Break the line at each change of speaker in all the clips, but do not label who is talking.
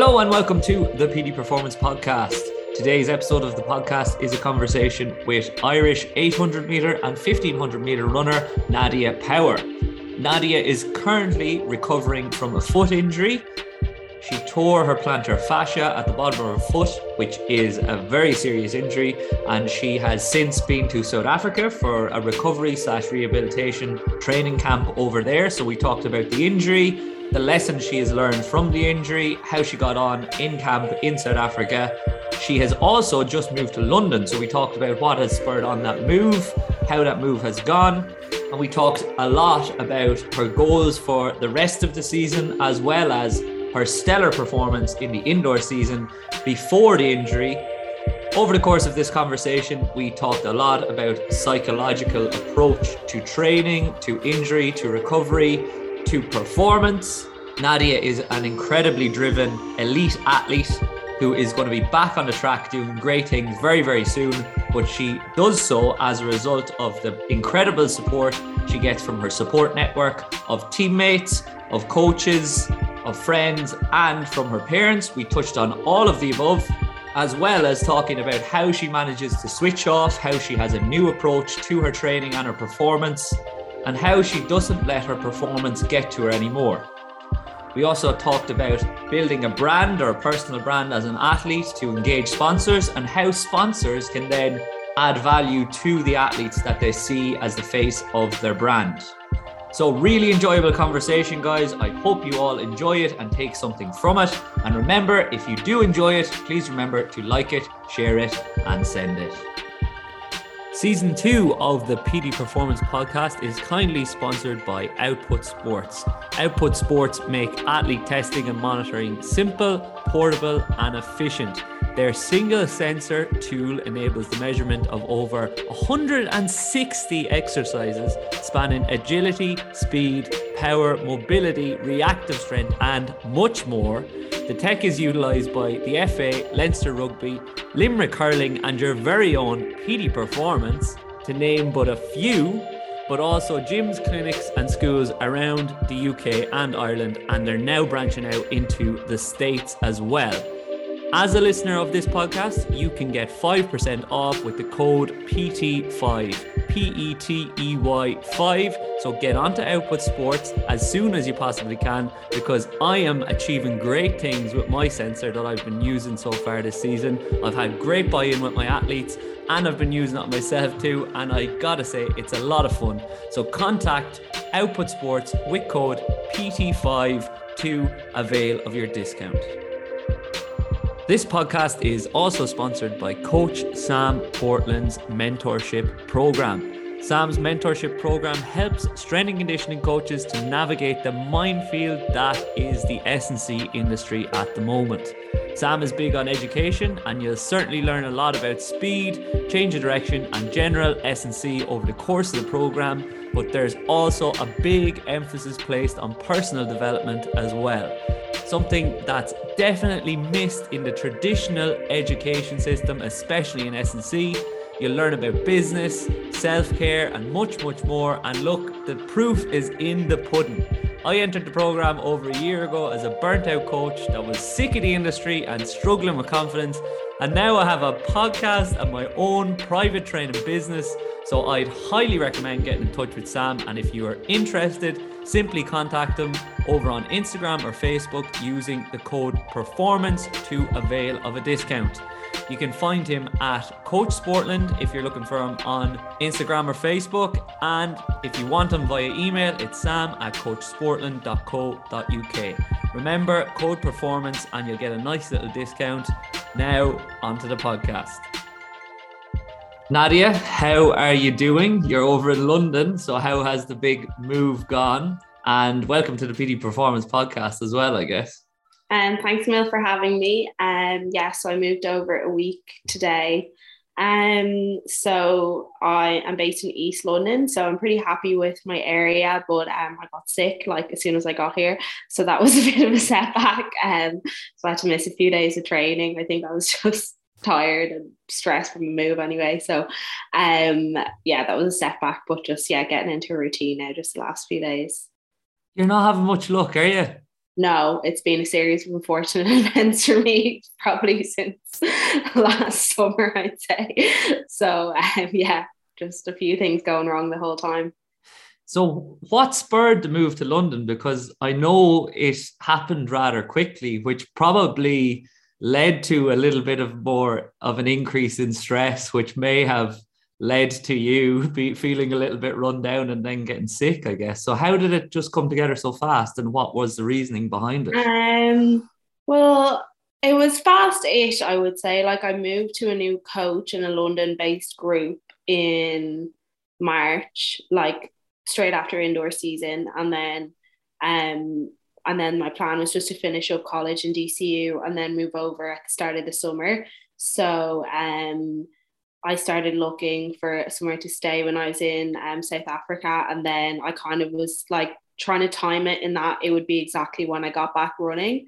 Hello and welcome to the Petey Performance Podcast. Today's episode of the podcast is a conversation with Irish 800 meter and 1500 meter runner Nadia Power. Nadia is currently recovering from a foot injury. She tore her plantar fascia at the bottom of her foot, which is a very serious injury, and she has since been to South Africa for a recovery slash rehabilitation training camp over there. So we talked about the injury, the lessons she has learned from the injury, how she got on in camp in South Africa. She has also just moved to London, so we talked about what has spurred on that move, how that move has gone, and we talked a lot about her goals for the rest of the season as well as her stellar performance in the indoor season before the injury. Over the course of this conversation, we talked a lot about psychological approach to training, to injury, to recovery, to performance. Nadia is an incredibly driven elite athlete who is going to be back on the track doing great things very, very soon. But she does so as a result of the incredible support she gets from her support network of teammates, of coaches, of friends, and from her parents. We touched on all of the above, as well as talking about how she manages to switch off, how she has a new approach to her training and her performance and how she doesn't let her performance get to her anymore. We also talked about building a brand or a personal brand as an athlete to engage sponsors and how sponsors can then add value to the athletes that they see as the face of their brand. So, really enjoyable conversation, guys. I hope you all enjoy it and take something from it. And remember, if you do enjoy it, please remember to like it, share it, and send it. Season two of the Petey Performance Podcast is kindly sponsored by Output Sports. Output Sports make athlete testing and monitoring simple, portable, and efficient. Their single sensor tool enables the measurement of over 160 exercises spanning agility, speed, power, mobility, reactive strength, and much more. The tech is utilised by the FA, Leinster Rugby, Limerick Hurling, and your very own Petey Performance, to name but a few, but also gyms, clinics, and schools around the UK and Ireland, and they're now branching out into the States as well. As a listener of this podcast, you can get 5% off with the code PT5, P E T E Y 5. So get onto Output Sports as soon as you possibly can because I am achieving great things with my sensor that I've been using so far this season. I've had great buy in with my athletes and I've been using it myself too. And I gotta say, it's a lot of fun. So contact Output Sports with code PT5 to avail of your discount. This podcast is also sponsored by Coach Sam Portland's mentorship program. Sam's mentorship program helps strength and conditioning coaches to navigate the minefield that is the S&C industry at the moment. Sam is big on education and you'll certainly learn a lot about speed, change of direction and general S&C over the course of the program, but there's also a big emphasis placed on personal development as well something that's definitely missed in the traditional education system, especially in S&C. You'll learn about business, self-care, and much, much more. And look, the proof is in the pudding. I entered the program over a year ago as a burnt out coach that was sick of the industry and struggling with confidence. And now I have a podcast and my own private training business. So I'd highly recommend getting in touch with Sam. And if you are interested, simply contact him over on Instagram or Facebook using the code performance to avail of a discount. You can find him at Coach Sportland if you're looking for him on Instagram or Facebook. And if you want him via email, it's sam at coachsportland.co.uk. Remember, code performance, and you'll get a nice little discount. Now, onto the podcast. Nadia, how are you doing? You're over in London, so how has the big move gone? And welcome to the Petey Performance Podcast as well, I guess.
Um, thanks, Mil, for having me. Um, yeah, so I moved over a week today. Um, so I am based in East London, so I'm pretty happy with my area, but um, I got sick like as soon as I got here, so that was a bit of a setback. Um, so I had to miss a few days of training. I think I was just tired and stressed from the move anyway. So, um, yeah, that was a setback, but just yeah, getting into a routine now, just the last few days.
You're not having much luck, are you?
no, it's been a series of unfortunate events for me, probably since last summer, I'd say. So, um, yeah, just a few things going wrong the whole time.
So, what spurred the move to London? Because I know it happened rather quickly, which probably led to a little bit of more of an increase in stress, which may have led to you be feeling a little bit run down and then getting sick, I guess. So how did it just come together so fast and what was the reasoning behind it?
Um well it was fast-ish, I would say. Like I moved to a new coach in a London-based group in March, like straight after indoor season. And then um and then my plan was just to finish up college in DCU and then move over at the start of the summer. So um I started looking for somewhere to stay when I was in um, South Africa. And then I kind of was like trying to time it in that it would be exactly when I got back running.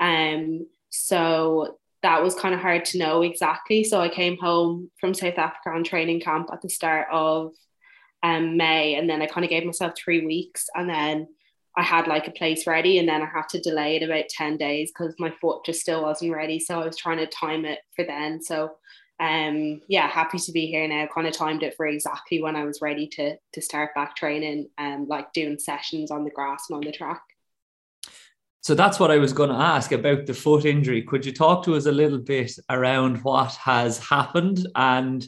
Um, so that was kind of hard to know exactly. So I came home from South Africa on training camp at the start of um, May. And then I kind of gave myself three weeks. And then I had like a place ready. And then I had to delay it about 10 days because my foot just still wasn't ready. So I was trying to time it for then. So um yeah happy to be here now. Kind of timed it for exactly when i was ready to to start back training and um, like doing sessions on the grass and on the track.
So that's what i was going to ask about the foot injury. Could you talk to us a little bit around what has happened? And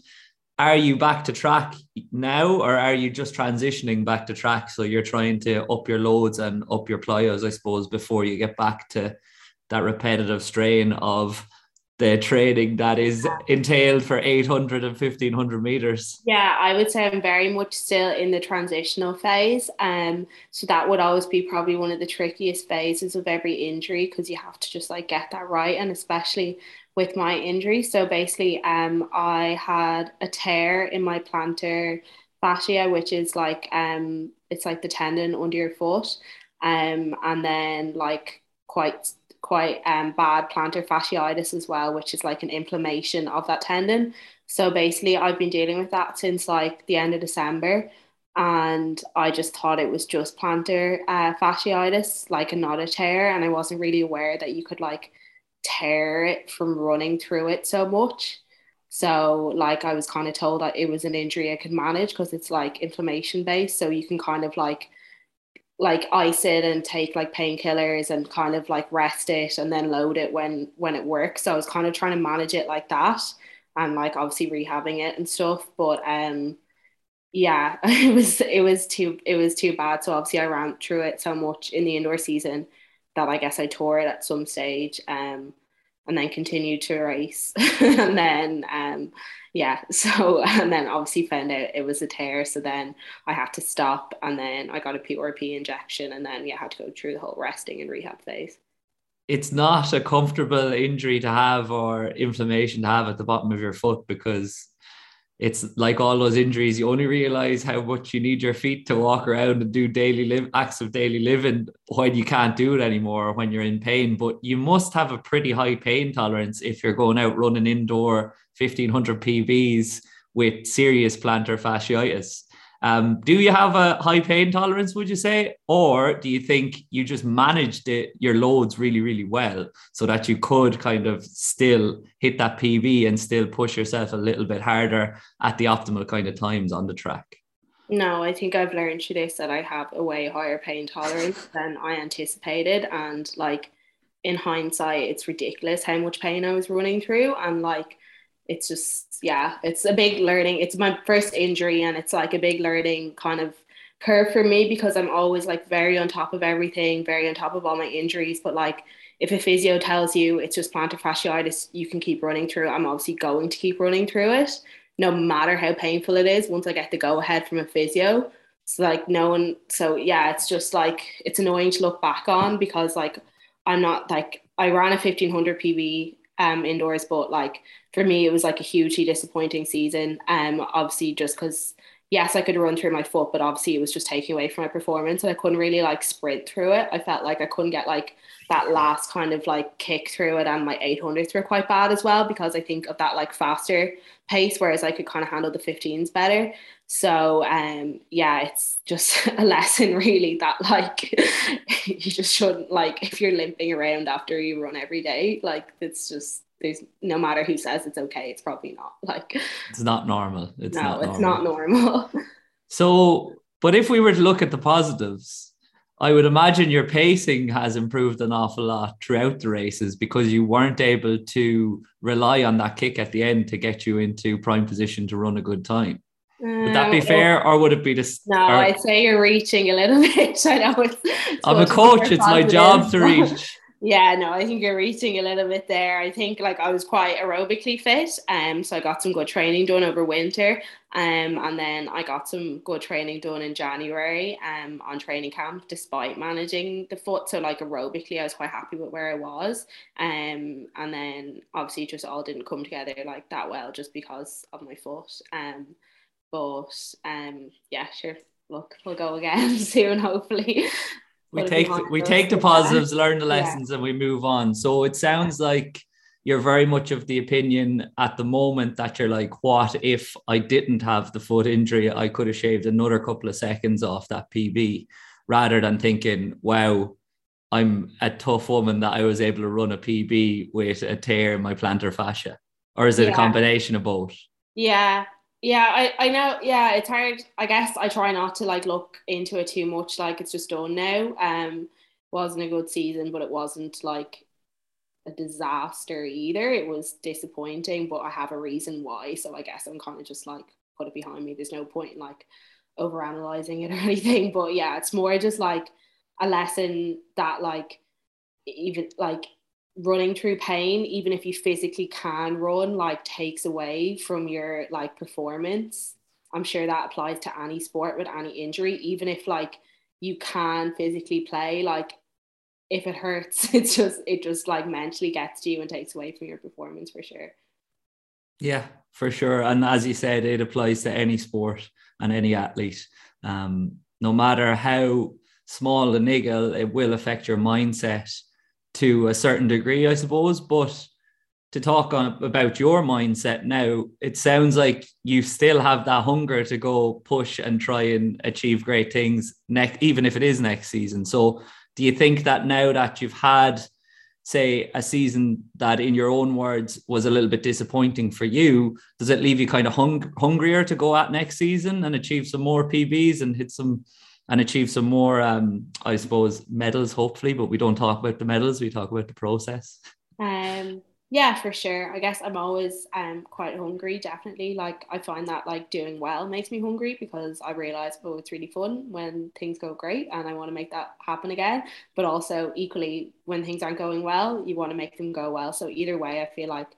are you back to track now or are you just transitioning back to track? So you're trying to up your loads and up your plyos i suppose before you get back to that repetitive strain of the training that is entailed for 800 and 1500 meters.
Yeah i would say i'm very much still in the transitional phase um so that would always be probably one of the trickiest phases of every injury because you have to just like get that right and especially with my injury. So basically um i had a tear in my plantar fascia which is like um it's like the tendon under your foot um and then like quite quite um, bad plantar fasciitis as well, which is like an inflammation of that tendon. So basically, I've been dealing with that since like the end of December. And I just thought it was just plantar uh, fasciitis, like a not a tear. And I wasn't really aware that you could like tear it from running through it so much. So, like, I was kind of told that it was an injury I could manage because it's like inflammation based. So, you can kind of like like ice it and take like painkillers and kind of like rest it and then load it when when it works. So I was kind of trying to manage it like that and like obviously rehabbing it and stuff. But um yeah, it was it was too it was too bad. So obviously I ran through it so much in the indoor season that I guess I tore it at some stage. Um and then continued to race and then um yeah so and then obviously found out it was a tear so then i had to stop and then i got a prp injection and then yeah had to go through the whole resting and rehab phase.
It's not a comfortable injury to have or inflammation to have at the bottom of your foot because it's like all those injuries you only realize how much you need your feet to walk around and do daily live acts of daily living when you can't do it anymore when you're in pain. But you must have a pretty high pain tolerance if you're going out running indoor 1500 pbs with serious plantar fasciitis um, do you have a high pain tolerance, would you say? Or do you think you just managed it, your loads really, really well so that you could kind of still hit that PB and still push yourself a little bit harder at the optimal kind of times on the track?
No, I think I've learned through this that I have a way higher pain tolerance than I anticipated. And like in hindsight, it's ridiculous how much pain I was running through. And like, it's just yeah it's a big learning. It's my first injury and it's like a big learning kind of curve for me because i'm always like very on top of everything very on top of all my injuries. But like if a physio tells you it's just plantar fasciitis you can keep running through i'm obviously going to keep running through it no matter how painful it is once i get the go ahead from a physio. So like no one so yeah it's just like it's annoying to look back on because like i'm not like i ran a 1500 pb um indoors but like for me, it was like a hugely disappointing season. Um, obviously, just because yes, I could run through my foot, but obviously it was just taking away from my performance, and I couldn't really like sprint through it. I felt like I couldn't get like that last kind of like kick through it, and my 800s were quite bad as well because I think of that like faster pace, whereas I could kind of handle the 15s better. So um yeah, it's just a lesson really that like you just shouldn't like if you're limping around after you run every day, like it's just there's no matter who says it's okay, it's probably not like
it's not normal.
It's no, not it's not normal.
so but if we were to look at the positives, I would imagine your pacing has improved an awful lot throughout the races because you weren't able to rely on that kick at the end to get you into prime position to run a good time. Would that be uh, fair, or would it be just?
No, or, I'd say you're reaching a little bit. I know it's. it's
I'm a coach. It's my job to reach.
yeah, no, I think you're reaching a little bit there. I think like I was quite aerobically fit, um, so I got some good training done over winter, um, and then I got some good training done in January, um, on training camp, despite managing the foot. So like aerobically, I was quite happy with where I was, um, and then obviously just all didn't come together like that well, just because of my foot, um but um, yeah, sure. Look, we'll go again soon, hopefully.
We take the, we take the positives, learn the lessons, yeah. and we move on. So it sounds like you're very much of the opinion at the moment that you're like, what if I didn't have the foot injury? I could have shaved another couple of seconds off that PB, rather than thinking, wow, I'm a tough woman that I was able to run a PB with a tear in my plantar fascia. Or is it yeah. a combination of both?
Yeah, yeah I, I know yeah it's hard. I guess i try not to like look into it too much like it's just done now. Um wasn't a good season but it wasn't like a disaster either. It was disappointing but i have a reason why. So i guess i'm kind of just like put it behind me. There's no point in like over analyzing it or anything. But yeah it's more just like a lesson that like even like running through pain even if you physically can run like takes away from your like performance. I'm sure that applies to any sport with any injury even if like you can physically play like if it hurts it's just it just like mentally gets to you and takes away from your performance for sure.
Yeah for sure. And as you said it applies to any sport and any athlete. Um, no matter how small the niggle it will affect your mindset to a certain degree, I suppose. But to talk on about your mindset now, it sounds like you still have that hunger to go push and try and achieve great things next, even if it is next season. So, do you think that now that you've had, say, a season that, in your own words, was a little bit disappointing for you, does it leave you kind of hung- hungrier to go at next season and achieve some more PBs and hit some and achieve some more, um, I suppose, medals, hopefully. But we don't talk about the medals; we talk about the process.
Um, yeah, for sure. I guess I'm always um quite hungry. Definitely, like I find that like doing well makes me hungry because I realize oh it's really fun when things go great and I want to make that happen again. But also equally when things aren't going well, you want to make them go well. So either way, I feel like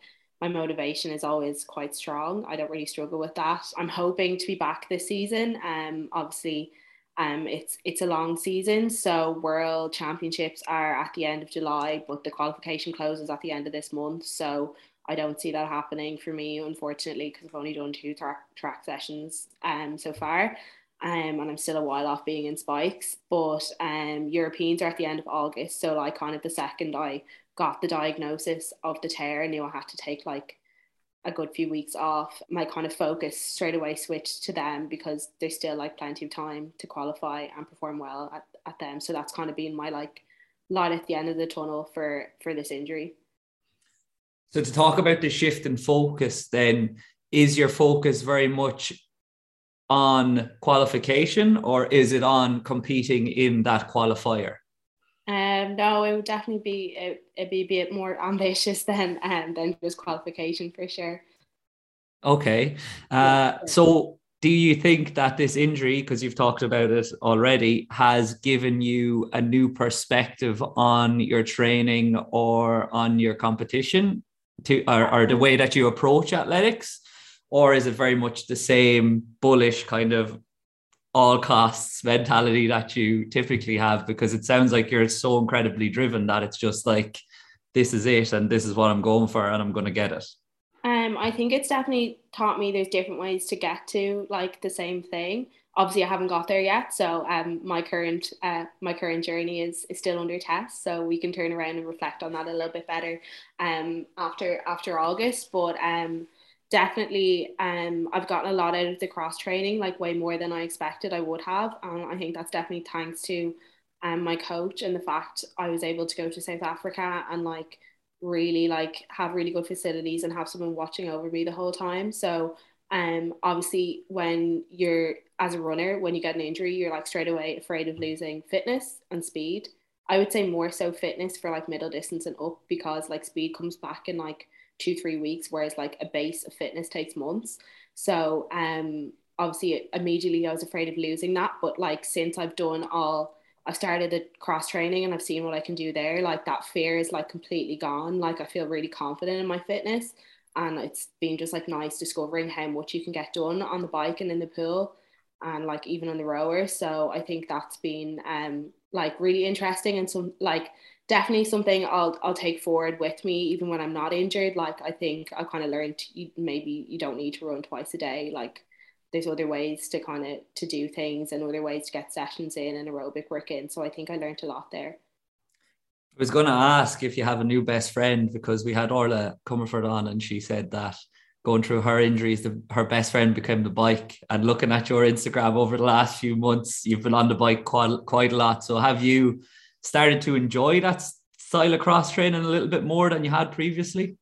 my motivation is always quite strong. I don't really struggle with that. I'm hoping to be back this season. Um, obviously um, it's it's a long season, so World Championships are at the end of July, but the qualification closes at the end of this month. So I don't see that happening for me, unfortunately, because I've only done two track sessions um so far, um, and I'm still a while off being in spikes. But um, Europeans are at the end of August, so like kind of the second I got the diagnosis of the tear, I knew I had to take like a good few weeks off, my kind of focus straight away switched to them because there's still like plenty of time to qualify and perform well at, at them. So that's kind of been my like light at the end of the tunnel for for this injury.
So to talk about the shift in focus, then is your focus very much on qualification or is it on competing in that qualifier?
Um, no, it would definitely be it, it'd be a bit more ambitious than um, than just qualification for sure.
Okay, uh, so do you think that this injury, because you've talked about it already, has given you a new perspective on your training or on your competition, to or, or the way that you approach athletics, or is it very much the same bullish kind of all costs mentality that you typically have because it sounds like you're so incredibly driven that it's just like this is it and this is what I'm going for and I'm going to get it.
Um, I think it's definitely taught me there's different ways to get to like the same thing. Obviously, I haven't got there yet, so um, my current uh, my current journey is is still under test. So we can turn around and reflect on that a little bit better um after after August. But um, definitely um I've gotten a lot out of the cross training, like way more than I expected I would have. And I think that's definitely thanks to um my coach and the fact I was able to go to South Africa and like really like have really good facilities and have someone watching over me the whole time. So um obviously when you're as a runner, when you get an injury, you're like straight away afraid of losing fitness and speed. I would say more so fitness for like middle distance and up because like speed comes back in like two three weeks whereas like a base of fitness takes months. So um obviously immediately I was afraid of losing that but like since I've done all I've started the cross training and I've seen what I can do there like that fear is like completely gone. Like I feel really confident in my fitness and it's been just like nice discovering how much you can get done on the bike and in the pool and like even on the rower. So I think that's been um like really interesting and some like definitely something I'll I'll take forward with me even when I'm not injured. Like I think I kind of learned you, maybe you don't need to run twice a day. Like there's other ways to kind of to do things and other ways to get sessions in and aerobic work in. So I think I learned a lot there.
I was going to ask if you have a new best friend because we had Orla Comerford on and she said that going through her injuries, the, her best friend became the bike. And looking at your Instagram over the last few months, you've been on the bike quite, quite a lot. So have you started to enjoy that style of cross training a little bit more than you had previously?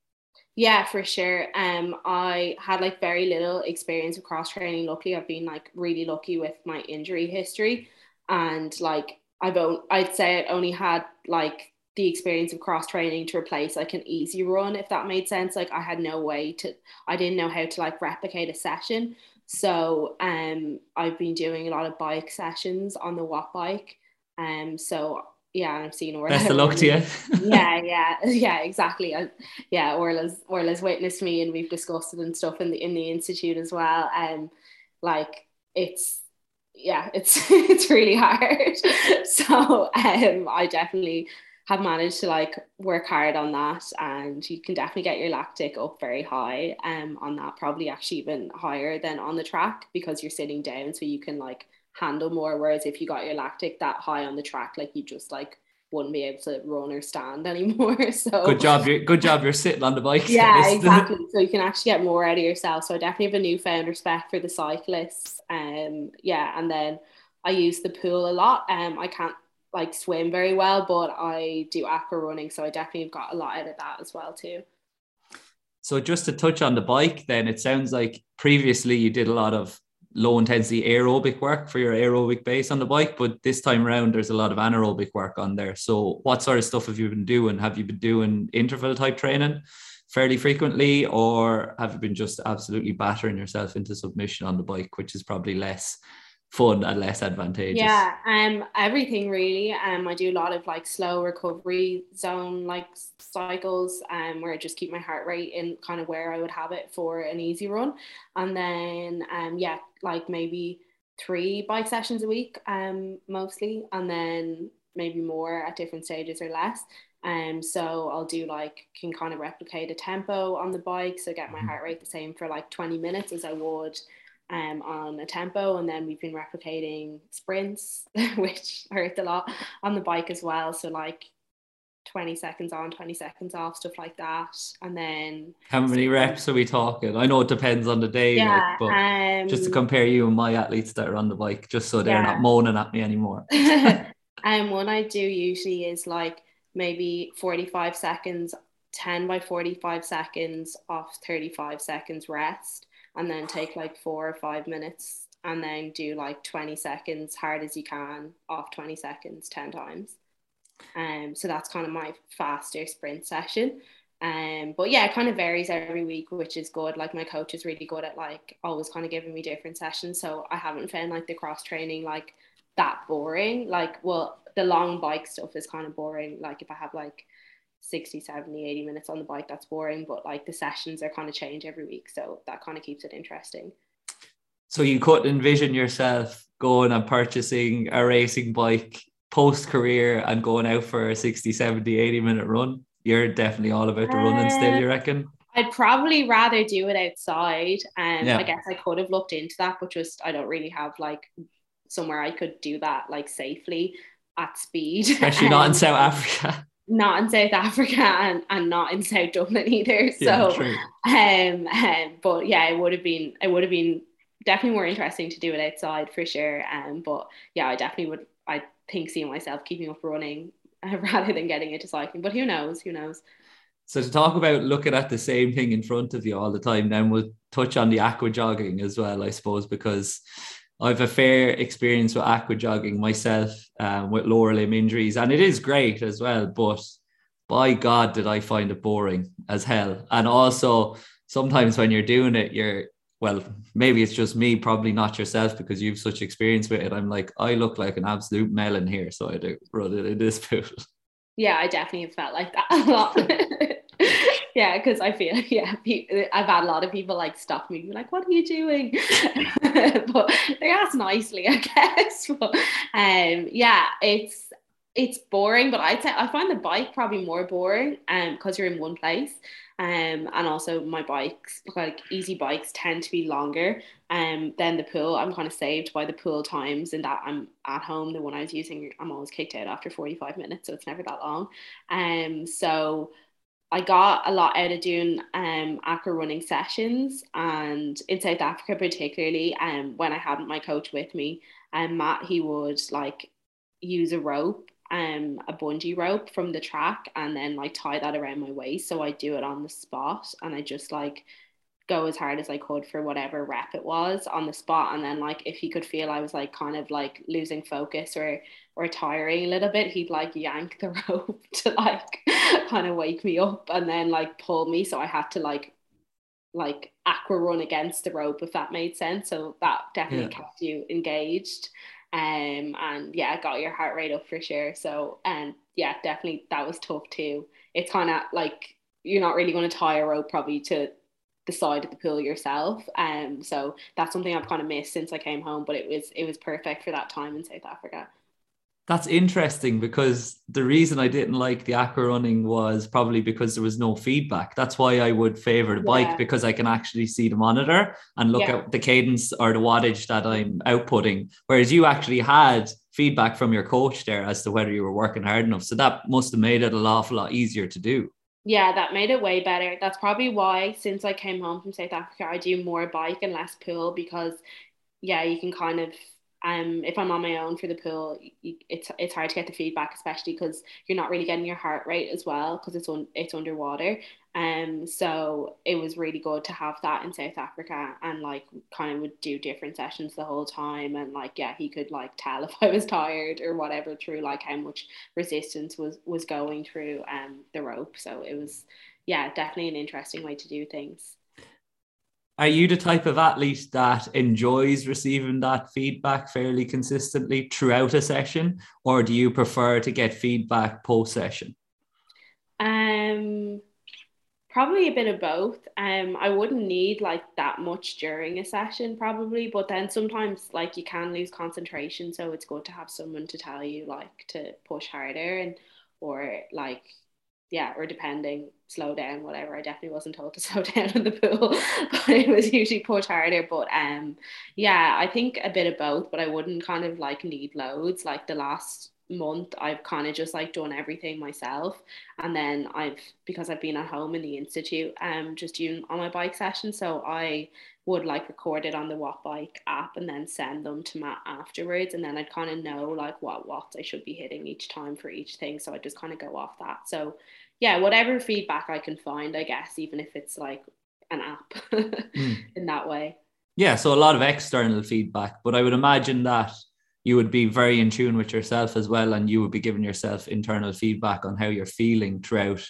Yeah, for sure. Um, I had like very little experience of cross training. Luckily, I've been like really lucky with my injury history, and like I've own, I'd say I only had like the experience of cross training to replace like an easy run, if that made sense. Like I had no way to, I didn't know how to like replicate a session. So um, I've been doing a lot of bike sessions on the Wattbike. Um, so yeah, I've seen Orla.
Best of luck to you.
yeah, yeah, yeah, exactly. I, yeah, Orla's Orla's witnessed me, and we've discussed it and stuff in the in the institute as well. And um, like it's yeah, it's it's really hard. so um, I definitely have managed to like work hard on that, and you can definitely get your lactic up very high. Um, on that, probably actually even higher than on the track because you're sitting down, so you can like handle more. Whereas if you got your lactic that high on the track, like you just like wouldn't be able to run or stand anymore. So
good job. You're good job. You're sitting on the bike.
Yeah, exactly. So you can actually get more out of yourself. So I definitely have a newfound respect for the cyclists. Um, yeah, and then I use the pool a lot. Um, I can't like swim very well, but I do aqua running, so I definitely have got a lot out of that as well too.
So just to touch on the bike, then it sounds like previously you did a lot of low intensity aerobic work for your aerobic base on the bike, but this time around there's a lot of anaerobic work on there. So what sort of stuff have you been doing? Have you been doing interval type training fairly frequently, or have you been just absolutely battering yourself into submission on the bike, which is probably less fun and less advantageous.
Yeah, um, everything really. Um, I do a lot of like slow recovery zone like cycles, um, where I just keep my heart rate in kind of where I would have it for an easy run, and then um, yeah, like maybe three bike sessions a week, um, mostly, and then maybe more at different stages or less. Um, so I'll do like can kind of replicate a tempo on the bike, so get my mm-hmm. heart rate the same for like 20 minutes as I would um, on a tempo, and then we've been replicating sprints, which hurt a lot on the bike as well. So like 20 seconds on, 20 seconds off, stuff like that. And then
how many reps are we talking? I know it depends on the day,
yeah,
like, but
um,
just to compare you and my athletes that are on the bike, just so they're yeah. not moaning at me anymore.
and um, one I do usually is like maybe 45 seconds, 10 by 45 seconds off 35 seconds rest and then take like four or five minutes and then do like 20 seconds hard as you can off 20 seconds 10 times. Um so that's kind of my faster sprint session. Um but yeah it kind of varies every week which is good. Like my coach is really good at like always kind of giving me different sessions. So I haven't found like the cross training like that boring. Like well the long bike stuff is kind of boring. Like if I have like 60 70 80 minutes on the bike that's boring but like the sessions are kind of change every week so that kind of keeps it interesting.
So you could envision yourself going and purchasing a racing bike post career and going out for a 60 70 80 minute run? You're definitely all about the running still you uh, reckon?
I'd probably rather do it outside and yeah. I guess I could have looked into that but just I don't really have like somewhere I could do that like safely at speed.
Especially not in South Africa
not in South Africa and, and not in South Dublin either. So yeah, um, um but yeah, it would have been it would have been definitely more interesting to do it outside for sure. Um but yeah, I definitely would I think seeing myself keeping up running rather than getting into cycling. But who knows? Who knows?
So to talk about looking at the same thing in front of you all the time, then we'll touch on the aqua jogging as well, I suppose, because I've a fair experience with aqua jogging myself um, with lower limb injuries, and it is great as well. But by God, did I find it boring as hell. And also, sometimes when you're doing it, you're well, maybe it's just me, probably not yourself because you've such experience with it. I'm like, I look like an absolute melon here, so I do run it in this pool.
Yeah, I definitely felt like that a lot. yeah, because I feel yeah, I've had a lot of people like stop me, like, "What are you doing?" but they ask nicely, I guess. But um, yeah, it's it's boring, but I'd say I find the bike probably more boring, um, because you're in one place. Um, and also my bikes, like easy bikes, tend to be longer. Um, than the pool. I'm kind of saved by the pool times, and that I'm at home. The one I was using, I'm always kicked out after 45 minutes, so it's never that long. Um, so I got a lot out of doing um aqua running sessions and in South Africa particularly um when I hadn't my coach with me and um, Matt he would like use a rope um a bungee rope from the track and then like tie that around my waist so I do it on the spot and I just like go as hard as I could for whatever rep it was on the spot. And then like if he could feel I was like kind of like losing focus or or tiring a little bit, he'd like yank the rope to like kind of wake me up and then like pull me. So I had to like like aqua run against the rope if that made sense. So that definitely yeah. kept you engaged. Um and yeah, got your heart rate up for sure. So and yeah, definitely that was tough too. It's kind of like you're not really going to tie a rope probably to the side of the pool yourself. Um, so that's something I've kind of missed since I came home, but it was it was perfect for that time in South Africa.
That's interesting because the reason I didn't like the aqua running was probably because there was no feedback. That's why I would favor the bike because I can actually see the monitor and look yeah. at the cadence or the wattage that I'm outputting. Whereas you actually had feedback from your coach there as to whether you were working hard enough. So that must have made it an awful lot easier to do
yeah, that made it way better. That's probably why since I came home from South Africa, I do more bike and less pool because yeah, you can kind of um if I'm on my own for the pool, it's it's hard to get the feedback, especially because you're not really getting your heart rate as well because it's on it's underwater. Um, so it was really good to have that in South Africa and like kind of would do different sessions the whole time. And like, yeah, he could like tell if I was tired or whatever through like how much resistance was, was going through um, the rope. So it was, yeah, definitely an interesting way to do things.
Are you the type of athlete that enjoys receiving that feedback fairly consistently throughout a session, or do you prefer to get feedback post session?
Um, probably a bit of both. Um, I wouldn't need like that much during a session, probably, but then sometimes like you can lose concentration, so it's good to have someone to tell you like to push harder and or like yeah, or depending, slow down, whatever. I definitely wasn't told to slow down in the pool, but it was usually push harder. But um, yeah, I think a bit of both, but I wouldn't kind of like need loads. Like the last month I've kind of just like done everything myself. And then I've because I've been at home in the institute um just doing on my bike session so I would like record it on the Wattbike app and then send them to Matt afterwards. And then I'd kind of know like what watts I should be hitting each time for each thing. So I just kind of go off that. So yeah whatever feedback I can find I guess even if it's like an app mm. in that way.
Yeah so a lot of external feedback but I would imagine that you would be very in tune with yourself as well and you would be giving yourself internal feedback on how you're feeling throughout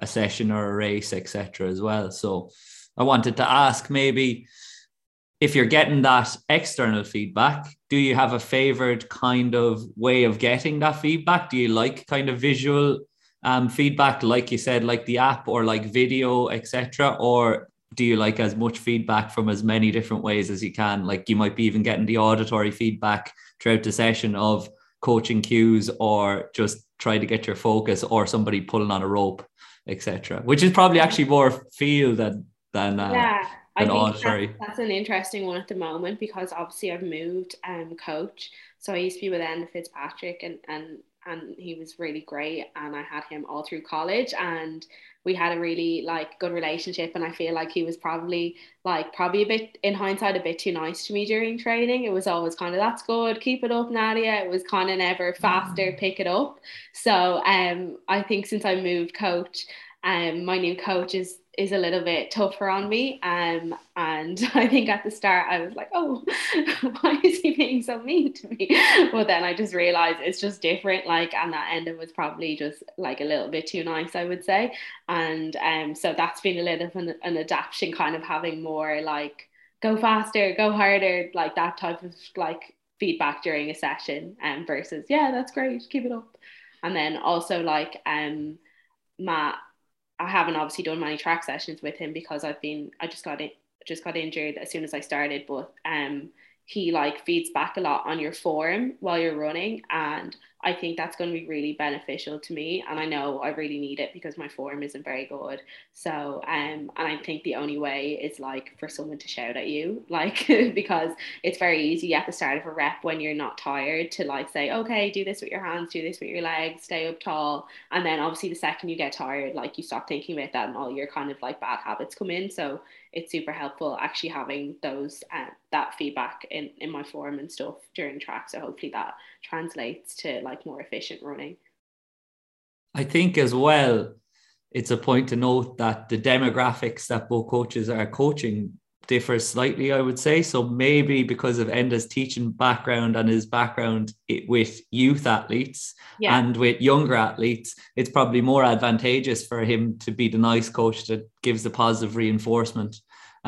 a session or a race etc as well. So i wanted to ask maybe if you're getting that external feedback do you have a favored kind of way of getting that feedback? Do you like kind of visual um, feedback like you said like the app or like video etc or do you like as much feedback from as many different ways as you can like you might be even getting the auditory feedback throughout the session of coaching cues or just try to get your focus or somebody pulling on a rope, etc. Which is probably actually more feel than than uh,
yeah. I think that's, that's, an interesting one at the moment because obviously I've moved um coach. So I used to be with Enda Fitzpatrick and and and he was really great and I had him all through college and we had a really like good relationship and I feel like he was probably like probably a bit in hindsight a bit too nice to me during training. It was always kind of that's good keep it up Nadia. It was kind of never faster mm. pick it up. So um I think since I moved coach um my new coach is is a little bit tougher on me. Um, and I think at the start I was like, oh, why is he being so mean to me? But then I just realized it's just different. Like, and that Enda was probably just like a little bit too nice, I would say. And um, so that's been a little of an, an adaptation, kind of having more like go faster, go harder, like that type of like feedback during a session. Um, versus, yeah, that's great, keep it up. And then also like um Matt I haven't obviously done many track sessions with him because I've been I just got it just got injured as soon as I started but um he like feeds back a lot on your form while you're running and I think that's going to be really beneficial to me and I know I really need it because my form isn't very good. So um and I think the only way is like for someone to shout at you like because it's very easy at the start of a rep when you're not tired to like say okay do this with your hands do this with your legs stay up tall. And then obviously the second you get tired like you stop thinking about that and all your kind of like bad habits come in. So it's super helpful actually having those uh, that feedback in in my form and stuff during track so hopefully that translates to like more efficient running
i think as well it's a point to note that the demographics that both coaches are coaching differs slightly, I would say. So maybe because of Enda's teaching background and his background with youth athletes yeah. and with younger athletes, it's probably more advantageous for him to be the nice coach that gives the positive reinforcement.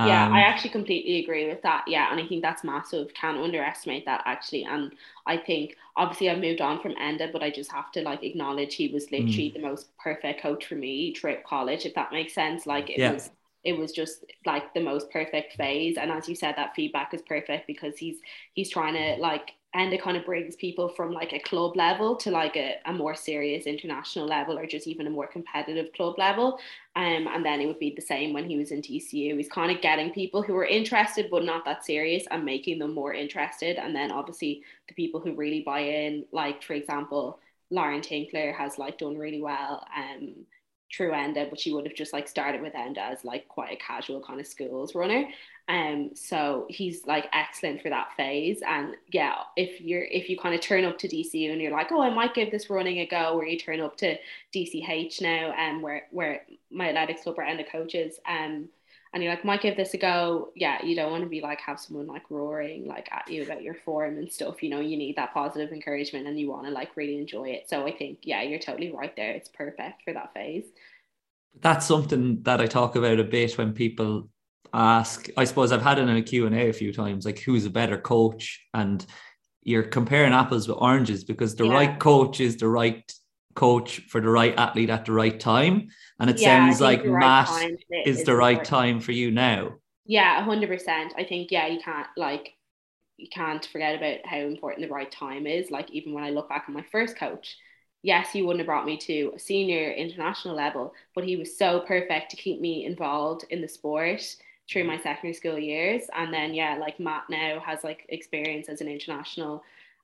Yeah, I um, actually completely agree with that. Yeah, and I think that's massive. Can't underestimate that actually. And I think obviously I moved on from Enda, but I just have to like acknowledge he was literally mm. the most perfect coach for me throughout college, if that makes sense. Like it yeah. was it was just like the most perfect phase and as you said that feedback is perfect because he's he's trying to like and it kind of brings people from like a club level to like a, a more serious international level or just even a more competitive club level. Um, and then it would be the same when he was in DCU he's kind of getting people who are interested but not that serious and making them more interested. And then obviously the people who really buy in like for example Lauren Tinkler has like done really well um through Enda, but she would have just like started with Enda as like quite a casual kind of schools runner. Um, so he's like excellent for that phase. And yeah, if you're if you kind of turn up to DCU and you're like, oh, I might give this running a go, or you turn up to DCH now, and um, where where my athletics club are Enda coaches, um, and you're like, might give this a go. Yeah, you don't want to be like have someone like roaring like at you about your form and stuff. You know, you need that positive encouragement and you want to like really enjoy it. So I think, yeah, you're totally right there. It's perfect for that phase.
That's something that I talk about a bit when people ask. I suppose I've had it in a Q&A a few times, like who's a better coach? And you're comparing apples with oranges because the yeah. right coach is the right coach for the right athlete at the right time. And it yeah, sounds like Matt is, is the right time for you now.
Yeah, hundred percent. I think yeah, you can't like you can't forget about how important the right time is. Like even when I look back at my first coach, yes, he wouldn't have brought me to a senior international level, but he was so perfect to keep me involved in the sport through my secondary school years. And then yeah, like Matt now has like experience as an international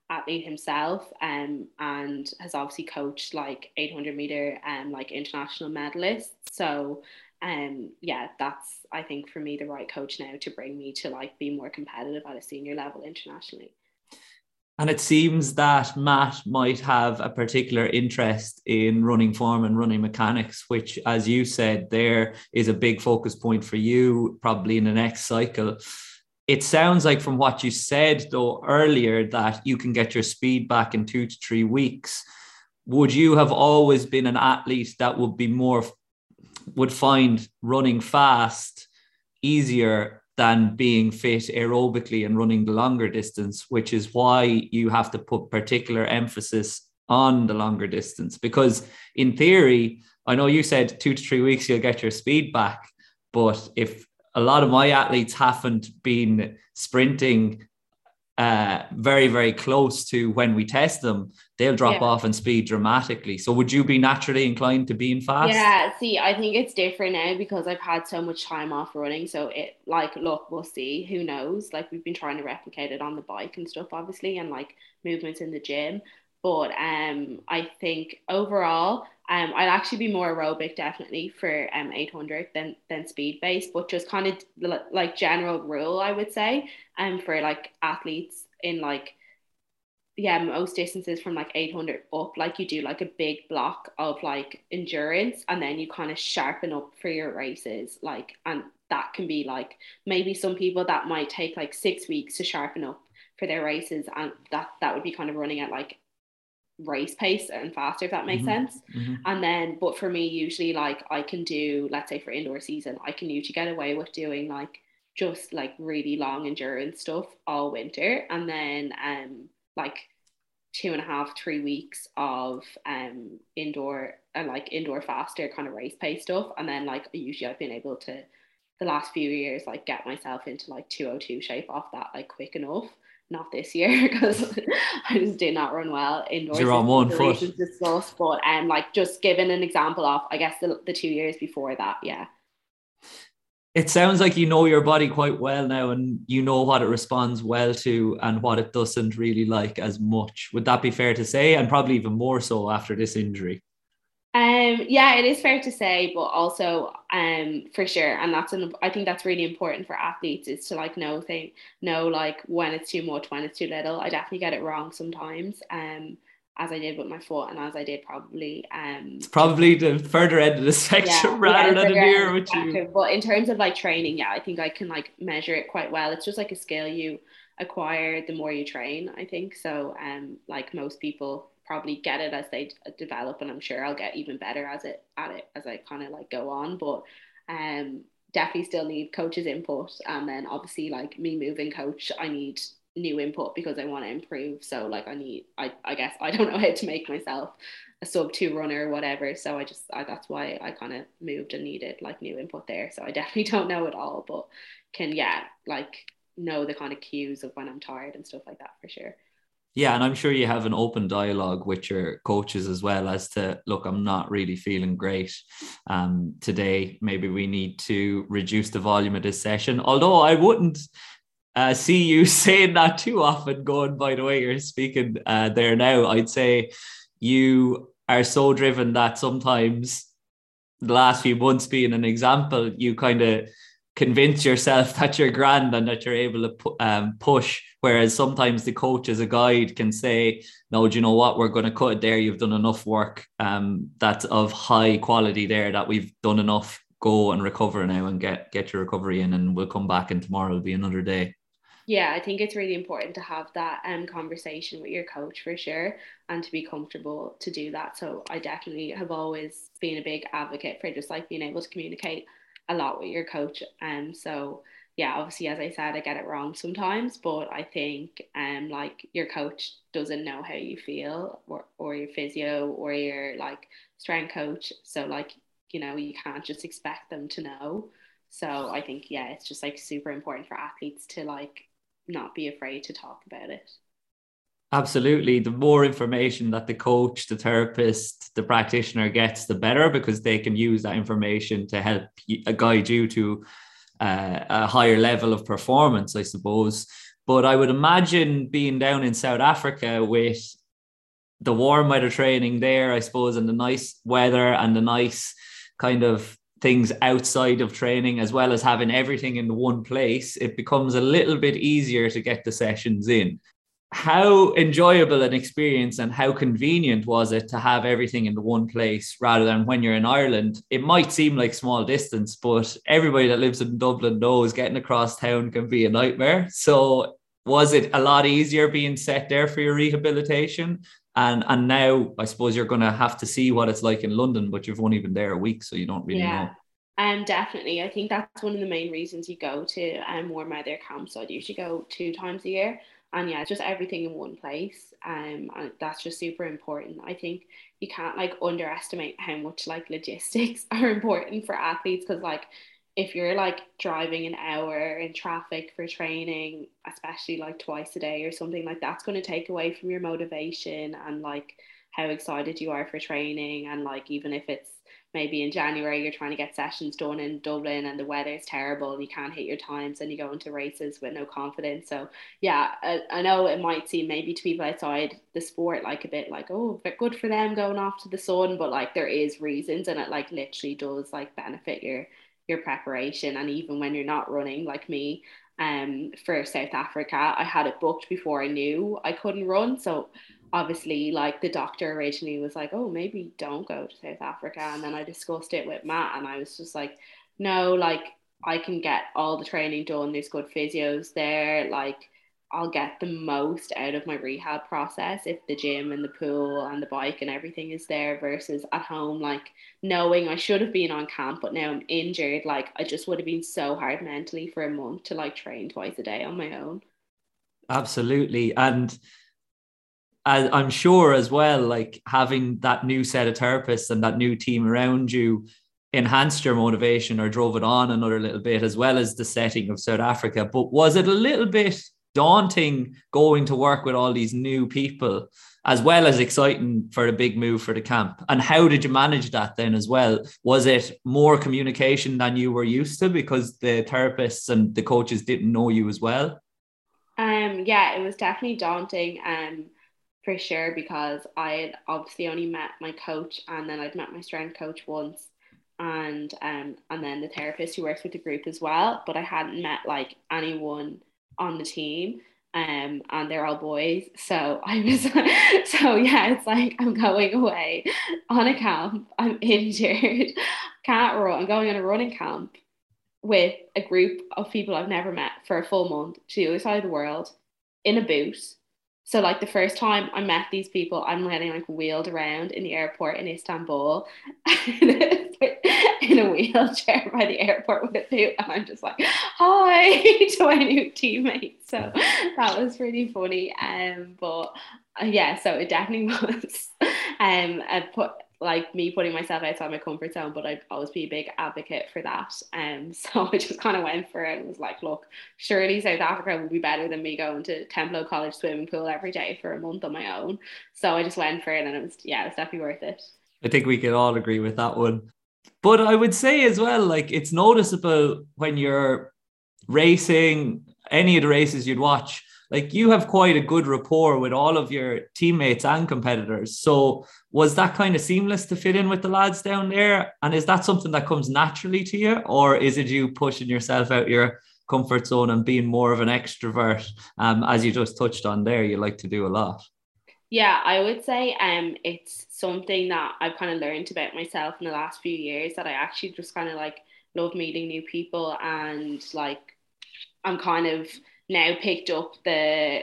athlete himself um, and has obviously coached like 800 meter and um, like international medalists so um yeah that's I think for me the right coach now to bring me to like be more competitive at a senior level internationally
and it seems that Matt might have a particular interest in running form and running mechanics, which, as you said, there is a big focus point for you probably in the next cycle. It sounds like from what you said though earlier that you can get your speed back in two to three weeks. Would you have always been an athlete that would be more would find running fast easier than being fit aerobically and running the longer distance which is why you have to put particular emphasis on the longer distance. Because in theory i know you said two to three weeks you'll get your speed back but if a lot of my athletes haven't been sprinting uh, very, very close to when we test them, they'll drop yeah. off and speed dramatically. So, would you be naturally inclined to being fast?
Yeah, see, I think it's different now because I've had so much time off running. So, it like, look, we'll see. Who knows? Like, we've been trying to replicate it on the bike and stuff, obviously, and like movements in the gym. but um, I think overall, um, I'd actually be more aerobic definitely for um 800 than than speed based, but just kind of like general rule, I would say, um, for like athletes in like yeah most distances from like 800 up like you do like a big block of like endurance and then you kind of sharpen up for your races like and that can be like maybe some people that might take like six weeks to sharpen up for their races and that that would be kind of running at like race pace and faster if that makes mm-hmm. sense mm-hmm. and then but for me usually like I can do let's say for indoor season I can usually get away with doing like just like really long endurance stuff all winter and then um like two and a half three weeks of um indoor and uh, like indoor faster kind of race pace stuff and then like usually I've been able to the last few years like get myself into like 202 shape off that like quick enough not this year because I just did not run well indoors.
You're on one foot.
Discussed, but um, like just giving an example of, I guess the, the two years before that, yeah.
It sounds like you know your body quite well now, and you know what it responds well to and what it doesn't really like as much. Would that be fair to say? And probably even more so after this injury.
Um, yeah, it is fair to say, but also um, for sure, and that's an I think that's really important for athletes is to like know thing know like when it's too much, when it's too little. I definitely get it wrong sometimes. Um, as I did with my foot, and as I did probably um,
it's probably the further end of the spectrum yeah, rather yeah, than the near with you.
But in terms of like training, yeah, I think I can like measure it quite well. It's just like a skill you acquire the more you train. I think so. Um, like most people probably get it as they develop and I'm sure I'll get even better as it at it as I kind of like go on but um definitely still need coach's input and then obviously like me moving coach I need new input because I want to improve so like I need I, I guess I don't know how to make myself a sub two runner or whatever so I just I, that's why I kind of moved and needed like new input there so I definitely don't know it all but can yeah like know the kind of cues of when I'm tired and stuff like that for sure
yeah, and I'm sure you have an open dialogue with your coaches as well as to look, I'm not really feeling great um, today. Maybe we need to reduce the volume of this session. Although I wouldn't uh, see you saying that too often, going by the way you're speaking uh, there now. I'd say you are so driven that sometimes the last few months being an example, you kind of convince yourself that you're grand and that you're able to pu- um, push. Whereas sometimes the coach as a guide can say, no, do you know what? We're going to cut it there. You've done enough work um, that's of high quality there that we've done enough. Go and recover now and get get your recovery in, and we'll come back and tomorrow will be another day.
Yeah, I think it's really important to have that um, conversation with your coach for sure and to be comfortable to do that. So I definitely have always been a big advocate for just like being able to communicate a lot with your coach. And um, so yeah, obviously as I said, I get it wrong sometimes, but I think um like your coach doesn't know how you feel or, or your physio or your like strength coach. So like, you know, you can't just expect them to know. So I think yeah, it's just like super important for athletes to like not be afraid to talk about it.
Absolutely. The more information that the coach, the therapist, the practitioner gets, the better because they can use that information to help guide you to uh, a higher level of performance, I suppose. But I would imagine being down in South Africa with the warm weather training there, I suppose, and the nice weather and the nice kind of things outside of training, as well as having everything in one place, it becomes a little bit easier to get the sessions in how enjoyable an experience and how convenient was it to have everything in the one place rather than when you're in Ireland? It might seem like small distance, but everybody that lives in Dublin knows getting across town can be a nightmare. So was it a lot easier being set there for your rehabilitation? And and now I suppose you're gonna have to see what it's like in London, but you've only been there a week, so you don't really yeah. know.
Um, definitely. I think that's one of the main reasons you go to um, warm weather camps. So I'd usually go two times a year and yeah just everything in one place um and that's just super important i think you can't like underestimate how much like logistics are important for athletes because like if you're like driving an hour in traffic for training especially like twice a day or something like that's going to take away from your motivation and like how excited you are for training and like even if it's maybe in January you're trying to get sessions done in Dublin and the weather is terrible and you can't hit your times and you go into races with no confidence. So yeah, I, I know it might seem maybe to people outside the sport like a bit like oh but good for them going off to the sun, but like there is reasons and it like literally does like benefit your your preparation and even when you're not running like me um for South Africa I had it booked before I knew I couldn't run. So obviously like the doctor originally was like oh maybe don't go to south africa. And then i discussed it with matt and i was just like no like i can get all the training done. There's good physios there. Like i'll get the most out of my rehab process if the gym and the pool and the bike and everything is there versus at home like knowing i should have been on camp but now i'm injured like i just would have been so hard mentally for a month to like train twice a day on my own
absolutely and I'm sure as well, like having that new set of therapists and that new team around you enhanced your motivation or drove it on another little bit, as well as the setting of South Africa. But was it a little bit daunting going to work with all these new people, as well as exciting for a big move for the camp? And how did you manage that then as well? Was it more communication than you were used to because the therapists and the coaches didn't know you as well?
Um, yeah, it was definitely daunting. Um, for sure because I had obviously only met my coach and then I'd met my strength coach once and um and then the therapist who works with the group as well but I hadn't met like anyone on the team um and they're all boys. So I was so yeah it's like I'm going away on a camp. I'm injured. Can't run. I'm going on a running camp with a group of people I've never met for a full month to the other side of the world in a boot so like the first time I met these people, I'm getting like wheeled around in the airport in Istanbul in a wheelchair by the airport with a boot, and I'm just like, hi to my new teammates. So that was really funny. Um, but uh, yeah, so it definitely was. Um, I put like me putting myself outside my comfort zone, but I'd always be a big advocate for that. And um, so I just kind of went for it and was like, look, surely South Africa would be better than me going to Templeogue College swimming pool every day for a month on my own. So I just went for it and it was, yeah, it was definitely worth it.
I think we can all agree with that one. But I would say as well, like it's noticeable when you're racing any of the races you'd watch like you have quite a good rapport with all of your teammates and competitors. So was that kind of seamless to fit in with the lads down there? And is that something that comes naturally to you, or is it you pushing yourself out your comfort zone and being more of an extrovert? Um, as you just touched on there, you like to do a lot.
Yeah, I would say um it's something that I've kind of learned about myself in the last few years that I actually just kind of like love meeting new people and like I'm kind of now picked up the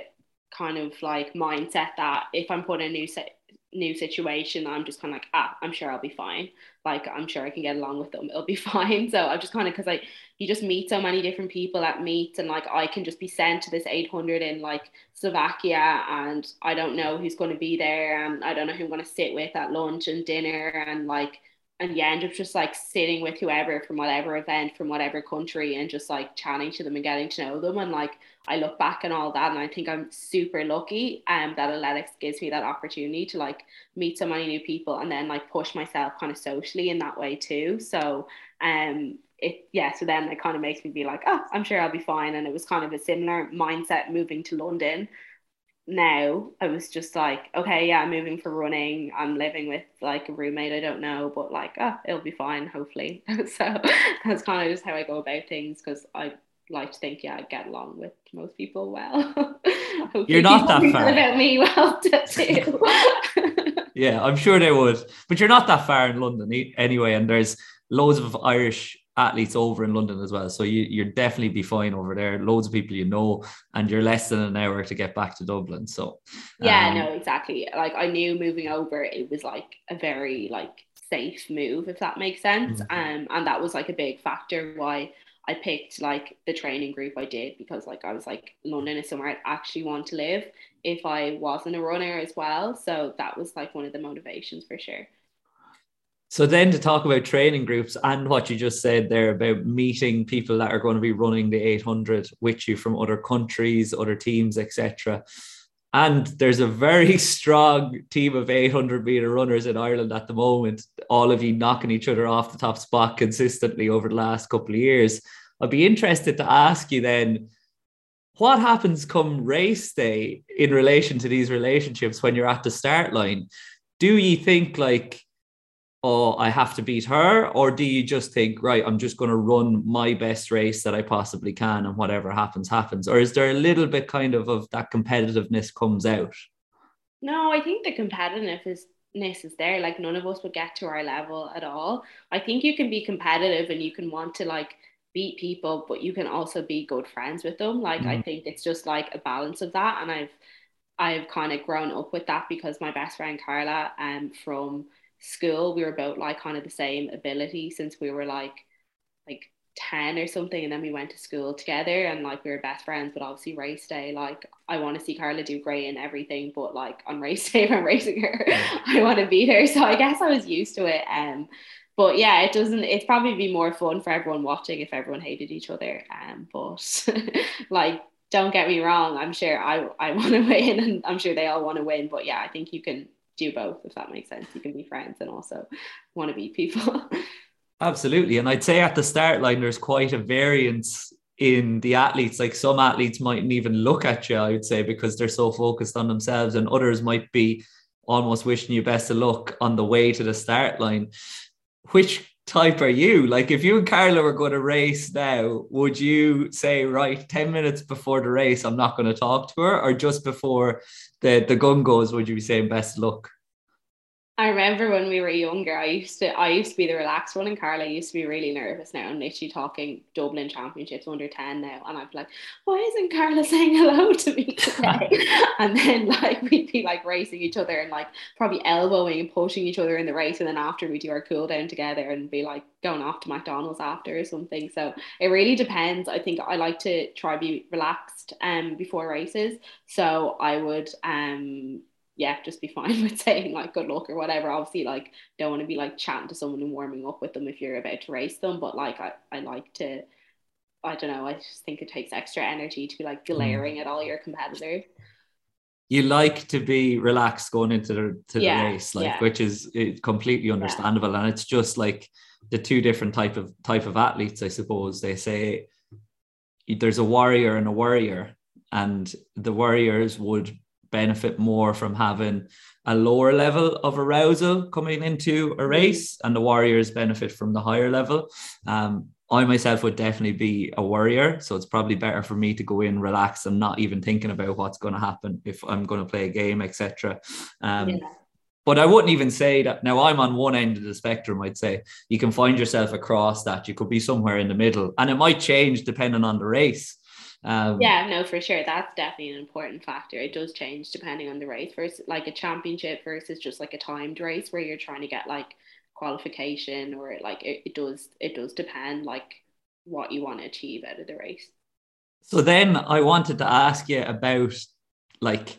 kind of like mindset that if I'm put in a new set new situation I'm just kind of like ah I'm sure I'll be fine. Like I'm sure I can get along with them it'll be fine. So I've just kind of because like you just meet so many different people at meets and like I can just be sent to this 800 in like Slovakia and I don't know who's going to be there and I don't know who I'm going to sit with at lunch and dinner and like and yeah, end up just like sitting with whoever from whatever event from whatever country and just like chatting to them and getting to know them. And like I look back and all that and I think I'm super lucky um that athletics gives me that opportunity to like meet so many new people and then like push myself kind of socially in that way too. So um it yeah so then it kind of makes me be like oh I'm sure I'll be fine. And it was kind of a similar mindset moving to London now I was just like, okay, yeah, I'm moving for running. I'm living with like a roommate I don't know, but like, oh, it'll be fine, hopefully. so that's kind of just how I go about things because I like to think, yeah, I get along with most people well.
You're not that far
about me well too.
yeah, I'm sure they would, but you're not that far in London anyway, and there's loads of Irish athletes over in London as well. So you you're definitely be fine over there. Loads of people you know, and you're less than an hour to get back to Dublin. So
yeah, um, no, exactly. Like I knew moving over, it was like a very like safe move, if that makes sense. Mm-hmm. Um, and that was like a big factor why I picked like the training group I did because like I was like London is somewhere I'd actually want to live if I wasn't a runner as well. So that was like one of the motivations for sure.
So then to talk about training groups and what you just said there about meeting people that are going to be running the 800 with you from other countries, other teams, etc. And there's a very strong team of 800 meter runners in Ireland at the moment, all of you knocking each other off the top spot consistently over the last couple of years. I'd be interested to ask you then what happens come race day in relation to these relationships when you're at the start line? Do you think like, oh, I have to beat her? Or do you just think, right, I'm just going to run my best race that I possibly can and whatever happens, happens? Or is there a little bit kind of of that competitiveness comes out?
No, I think the competitiveness is there. Like none of us would get to our level at all. I think you can be competitive and you can want to like beat people, but you can also be good friends with them. Like mm. I think it's just like a balance of that. And I've I've kind of grown up with that because my best friend Carla um from school we were both like kind of the same ability since we were like like 10 or something and then we went to school together and like we were best friends but obviously race day like I want to see Carla do great and everything but like on race day if I'm racing her I want to beat her so I guess I was used to it um but yeah, it doesn't. It's probably be more fun for everyone watching if everyone hated each other. Um, but like, don't get me wrong. I'm sure I I want to win, and I'm sure they all want to win. But yeah, I think you can do both if that makes sense. You can be friends and also want to beat people.
Absolutely, and I'd say at the start line, there's quite a variance in the athletes. Like some athletes mightn't even look at you, I would say, because they're so focused on themselves, and others might be almost wishing you best of luck on the way to the start line which type are you? Like, if you and Carla were going to race now, would you say, right, 10 minutes before the race, I'm not going to talk to her? Or just before the, the gun goes, would you be saying best luck?
I remember when we were younger, I used to I used to be the relaxed one, and Carla used to be really nervous. Now I'm literally talking Dublin Championships under ten now, and I'm like, why isn't Carla saying hello to me today? and then like we'd be like racing each other and like probably elbowing and pushing each other in the race, and then after we do our cool down together and be like going off to McDonald's after or something. So it really depends. I think I like to try to be relaxed um before races, so I would um yeah, just be fine with saying like good luck or whatever. Obviously, like don't want to be like chatting to someone and warming up with them if you're about to race them. But like I, I like to I don't know, I just think it takes extra energy to be like hmm. glaring mm. at all your competitors.
You like to be relaxed going into the to yeah, the race, like yeah. which is completely understandable. Yeah. And it's just like the two different type of type of athletes, I suppose. They say there's a warrior and a warrior, and the warriors would benefit more from having a lower level of arousal coming into a race, and the warriors benefit from the higher level. Um, I myself would definitely be a warrior, so it's probably better for me to go in relaxed and not even thinking about what's going to happen if I'm going to play a game, etc. Um, yeah. But I wouldn't even say that now I'm on one end of the spectrum. I'd say you can find yourself across that. You could be somewhere in the middle, and it might change depending on the race.
Um, yeah, no, for sure. That's definitely an important factor. It does change depending on the race versus like a championship versus just like a timed race where you're trying to get like qualification or like it, it does it does depend like what you want to achieve out of the race.
So then I wanted to ask you about like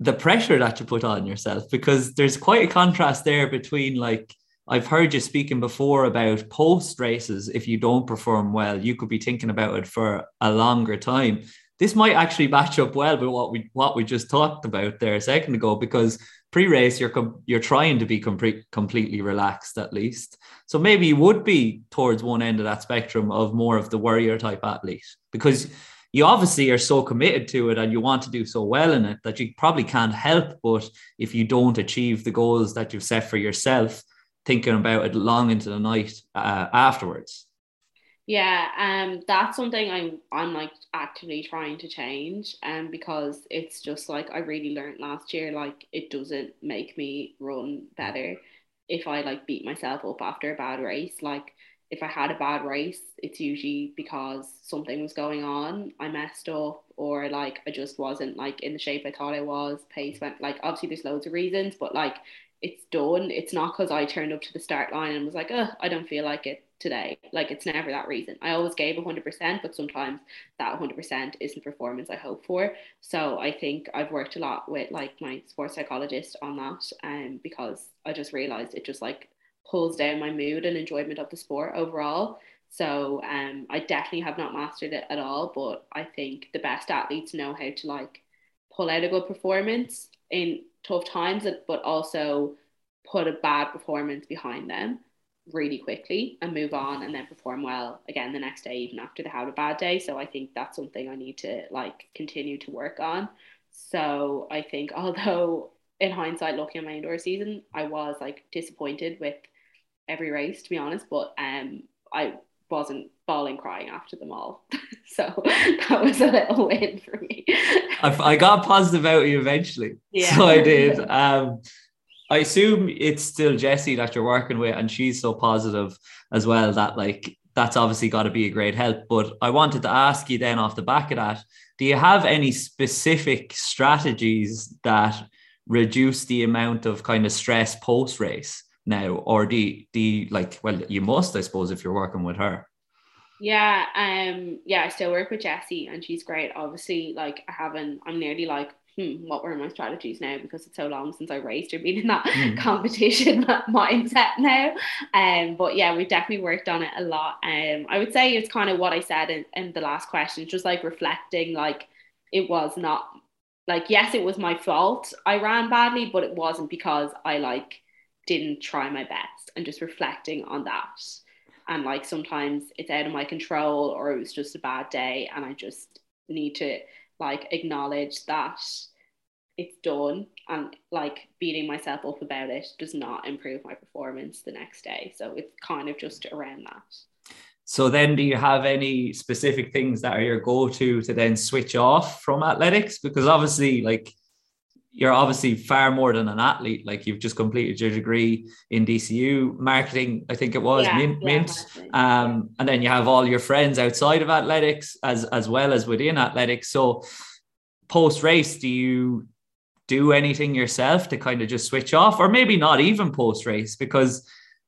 the pressure that you put on yourself because there's quite a contrast there between like I've heard you speaking before about post races. If you don't perform well, you could be thinking about it for a longer time. This might actually match up well with what we what we just talked about there a second ago, because pre-race you're com- you're trying to be com- completely relaxed at least. So maybe you would be towards one end of that spectrum of more of the warrior type athlete, because you obviously are so committed to it and you want to do so well in it that you probably can't help but if you don't achieve the goals that you've set for yourself thinking about it long into the night uh, afterwards.
Yeah, um, that's something I'm I'm like actively trying to change, um, because it's just like I really learned last year, like it doesn't make me run better if I like beat myself up after a bad race. Like if I had a bad race, it's usually because something was going on, I messed up, or like I just wasn't like in the shape I thought I was. Pace went like obviously there's loads of reasons, but like it's done. It's not because I turned up to the start line and was like, oh, I don't feel like it today. Like it's never that reason. I always gave 100%, but sometimes that 100% isn't performance I hope for. So I think I've worked a lot with like my sports psychologist on that um, because I just realized it just like pulls down my mood and enjoyment of the sport overall. So um, I definitely have not mastered it at all, but I think the best athletes know how to like pull out a good performance in tough times, but also put a bad performance behind them really quickly and move on and then perform well again the next day even after they have a bad day. So i think that's something i need to like continue to work on. So i think although in hindsight looking at my indoor season i was like disappointed with every race to be honest but um i wasn't bawling crying after them all. So that was a little win for me.
I, I got positive out of you eventually. Yeah. so i did. Um I assume it's still Jessie that you're working with, and she's so positive as well that like that's obviously got to be a great help. But I wanted to ask you then off the back of that, do you have any specific strategies that reduce the amount of kind of stress post race now, or do you, do you, like well you must I suppose if you're working with her.
Yeah, um, yeah, I still work with Jessie and she's great. Obviously, like I haven't, I'm nearly like hmm, what were my strategies now because it's so long since I raced or been in that mm. competition mindset now. Um, but yeah, we've definitely worked on it a lot. Um, I would say it's kind of what I said in, in the last question, just like reflecting, like it was not like yes, it was my fault. I ran badly, but it wasn't because I like didn't try my best and just reflecting on that. And like sometimes it's out of my control or it was just a bad day and I just need to like acknowledge that it's done. And like beating myself up about it does not improve my performance the next day. So it's kind of just around that.
So then do you have any specific things that are your go-to to then switch off from athletics? Because obviously like you're obviously far more than an athlete like you've just completed your degree in DCU marketing I think it was yeah, mint, yeah, mint. Um, and then you have all your friends outside of athletics as as well as within athletics so post race do you do anything yourself to kind of just switch off, or maybe not even post race, because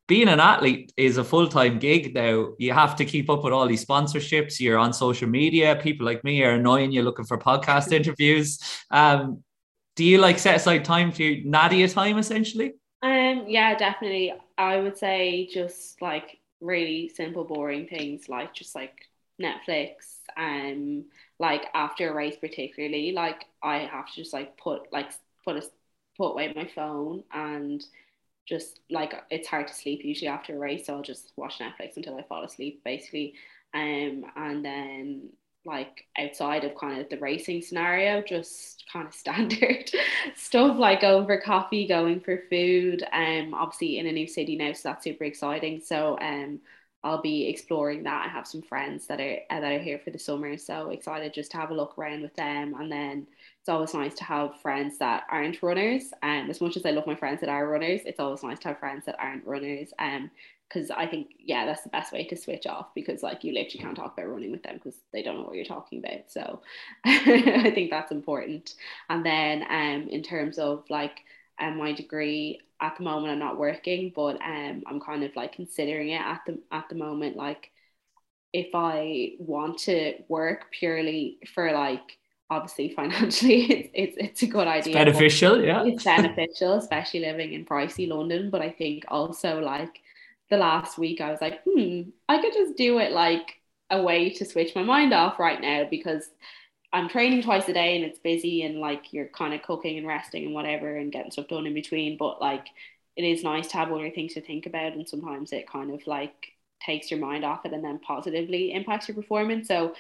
being an athlete is a full time gig now. You have to keep up with all these sponsorships. You're on social media. People like me are annoying you looking for podcast interviews. Um, do you like set aside time for Nadia time essentially?
Um, yeah, definitely. I would say just like really simple, boring things like just like Netflix, um, like after a race particularly, like I have to just like put like put a put away my phone and just like it's hard to sleep usually after a race, so I'll just watch Netflix until I fall asleep basically. Um, and then like outside of kind of the racing scenario, just kind of standard stuff like going for coffee, going for food. Um, obviously in a new city now, so that's super exciting. So um, I'll be exploring that. I have some friends that are that are here for the summer, so excited just to have a look around with them. And then it's always nice to have friends that aren't runners. And as much as I love my friends that are runners, it's always nice to have friends that aren't runners. Um, because I think yeah, that's the best way to switch off because like you literally can't talk about running with them because they don't know what you're talking about. So I think that's important. And then um, in terms of like um, my degree, at the moment I'm not working, but um, I'm kind of like considering it at the at the moment. Like, if I want to work purely for like obviously financially, it's it's, it's a good idea.
It's beneficial, yeah.
It's beneficial, especially living in pricey London. But I think also like the last week, I was like, hmm, I could just do it like a way to switch my mind off right now because I'm training twice a day and it's busy and like you're kind of cooking and resting and whatever and getting stuff done in between. But like it is nice to have other things to think about and sometimes it kind of like takes your mind off it and then positively impacts your performance. So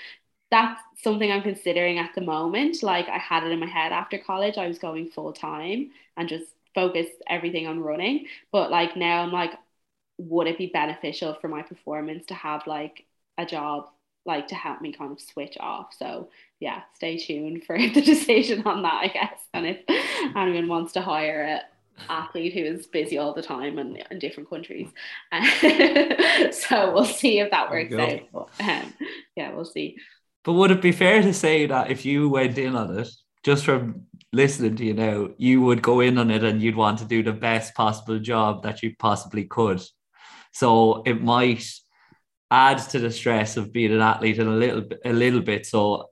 that's something I'm considering at the moment. Like I had it in my head after college, I was going full time and just focus everything on running. But like now I'm like, would it be beneficial for my performance to have like a job like to help me kind of switch off. So yeah, stay tuned for the decision on that, I guess. And if anyone wants to hire a athlete who is busy all the time and in different countries. so we'll see if that works out. But, um, yeah, we'll see.
But would it be fair to say that if you went in on it, just from listening to you now, you would go in on it and you'd want to do the best possible job that you possibly could? So it might add to the stress of being an athlete in a little a little bit. So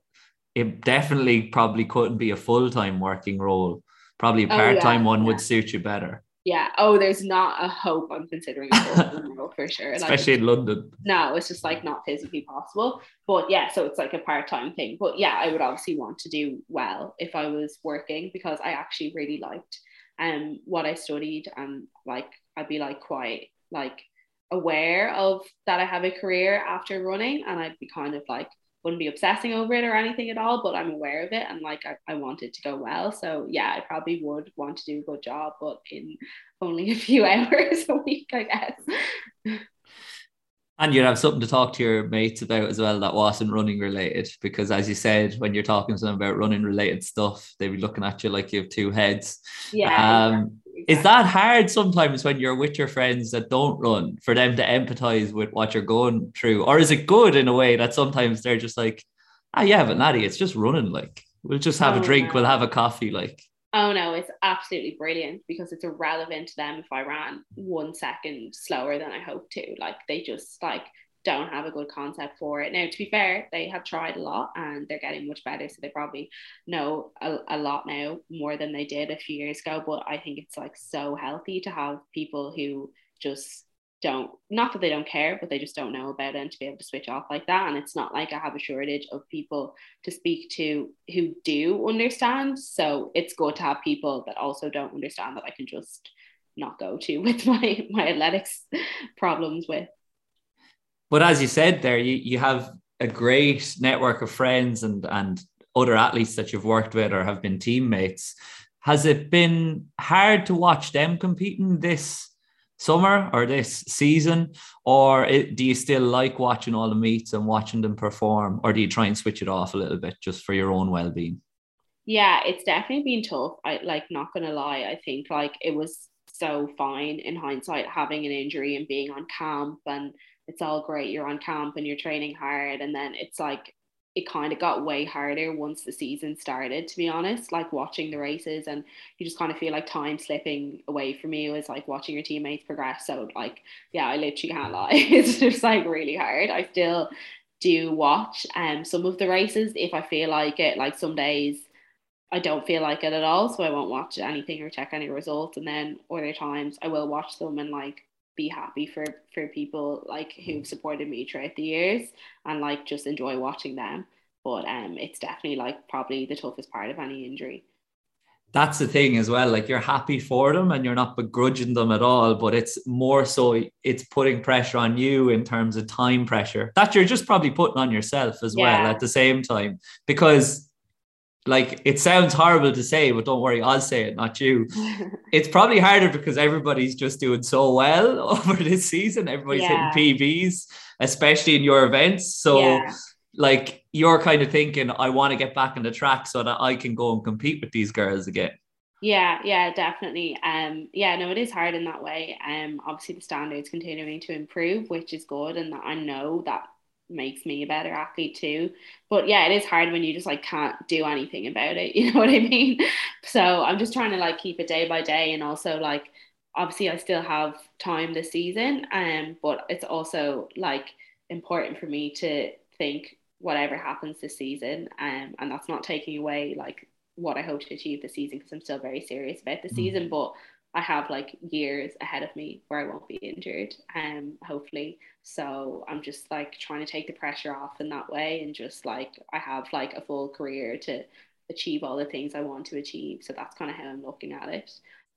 it definitely probably couldn't be a full time working role. Probably a part time oh, yeah, one yeah. would suit you better.
yeah. Oh, there's not a hope I'm considering a full-time role for sure.
Especially like, in London.
No, it's just like not physically possible. But yeah, so it's like a part-time thing. But yeah, I would obviously want to do well if I was working because I actually really liked um what I studied and like I'd be like quite like aware of that I have a career after running and I'd be kind of like wouldn't be obsessing over it or anything at all, but I'm aware of it and like I, I want it to go well. So yeah, I probably would want to do a good job, but in only a few hours a week, I guess.
And you'd have something to talk to your mates about as well that wasn't running related. Because as you said, when you're talking to them about running related stuff, they'd be looking at you like you have two heads.
Yeah. Um,
is that hard sometimes when you're with your friends that don't run for them to empathize with what you're going through? Or is it good in a way that sometimes they're just like, ah, yeah, but Nadia, it's just running. Like, we'll just have oh, a drink, we'll have a coffee. Like,
oh no, it's absolutely brilliant because it's irrelevant to them if I ran one second slower than I hoped to. Like, they just like don't have a good concept for it. Now, to be fair, they have tried a lot and they're getting much better. So they probably know a, a lot now more than they did a few years ago. But I think it's like so healthy to have people who just don't, not that they don't care, but they just don't know about it and to be able to switch off like that. And it's not like I have a shortage of people to speak to who do understand. So it's good to have people that also don't understand that I can just not go to with my my athletics problems with
but as you said there, you, you have a great network of friends and and other athletes that you've worked with or have been teammates. Has it been hard to watch them competing this summer or this season, or it, do you still like watching all the meets and watching them perform, or do you try and switch it off a little bit just for your own well being?
Yeah, it's definitely been tough. I like not gonna lie. I think like it was so fine in hindsight having an injury and being on camp and it's all great you're on camp and you're training hard and then it's like it kind of got way harder once the season started to be honest like watching the races and you just kind of feel like time slipping away from you is like watching your teammates progress. So like yeah I literally can't lie. It's just like really hard. I still do watch um some of the races if I feel like it. Like some days I don't feel like it at all so I won't watch anything or check any results and then other times I will watch them and like be happy for for people like who've supported me throughout the years and like just enjoy watching them. But um it's definitely like probably the toughest part of any injury.
That's the thing as well like you're happy for them and you're not begrudging them at all but it's more so it's putting pressure on you in terms of time pressure that you're just probably putting on yourself as yeah. well at the same time. Because like it sounds horrible to say, but don't worry, I'll say it, not you. it's probably harder because everybody's just doing so well over this season. Everybody's yeah. hitting PBs, especially in your events. So yeah. like you're kind of thinking, I want to get back on the track so that I can go and compete with these girls again.
Yeah, yeah, definitely. Um, yeah, no, it is hard in that way. Um, obviously the standards continuing to improve, which is good, and that I know that makes me a better athlete too. But yeah, it is hard when you just like can't do anything about it. You know what I mean? So I'm just trying to like keep it day by day and also like obviously I still have time this season. Um, but it's also like important for me to think whatever happens this season. Um, and that's not taking away like what I hope to achieve this season because I'm still very serious about the mm. season. But I have like years ahead of me where I won't be injured, um, hopefully. So I'm just like trying to take the pressure off in that way and just like I have like a full career to achieve all the things I want to achieve. So that's kind of how I'm looking at it.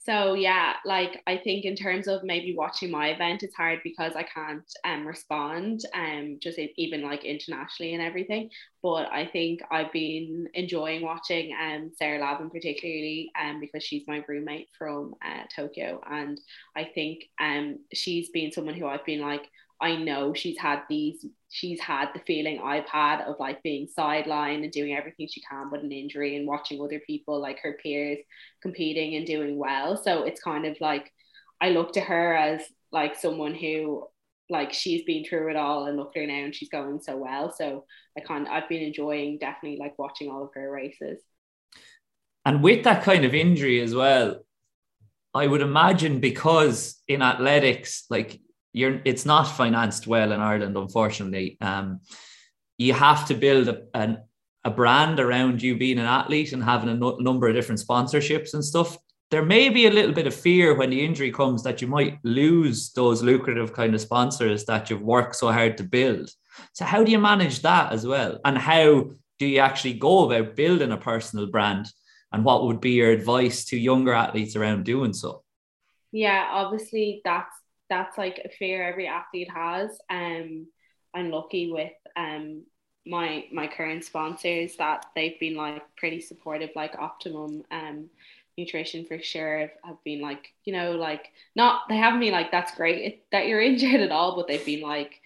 So yeah, like I think in terms of maybe watching my event, it's hard because I can't um respond um just even like internationally and everything. But I think I've been enjoying watching um Sarah Lavin particularly um because she's my roommate from uh, Tokyo and I think um she's been someone who I've been like I know she's had these, she's had the feeling I've had of like being sidelined and doing everything she can, but an injury and watching other people like her peers competing and doing well. So it's kind of like I look to her as like someone who like she's been through it all and look at her now and she's going so well. So I kind I've been enjoying definitely like watching all of her races.
And with that kind of injury as well, I would imagine because in athletics, like you're it's not financed well in Ireland, unfortunately. Um, you have to build a, an, a brand around you being an athlete and having a no, number of different sponsorships and stuff there may be a little bit of fear when the injury comes that you might lose those lucrative kind of sponsors that you've worked so hard to build. So, how do you manage that as well? And how do you actually go about building a personal brand? And what would be your advice to younger athletes around doing so?
Yeah, obviously that's that's like a fear every athlete has. Um, I'm lucky with um my my current sponsors that they've been like pretty supportive, like Optimum um nutrition for sure have been like you know like not they haven't been like that's great that you're injured at all, but they've been like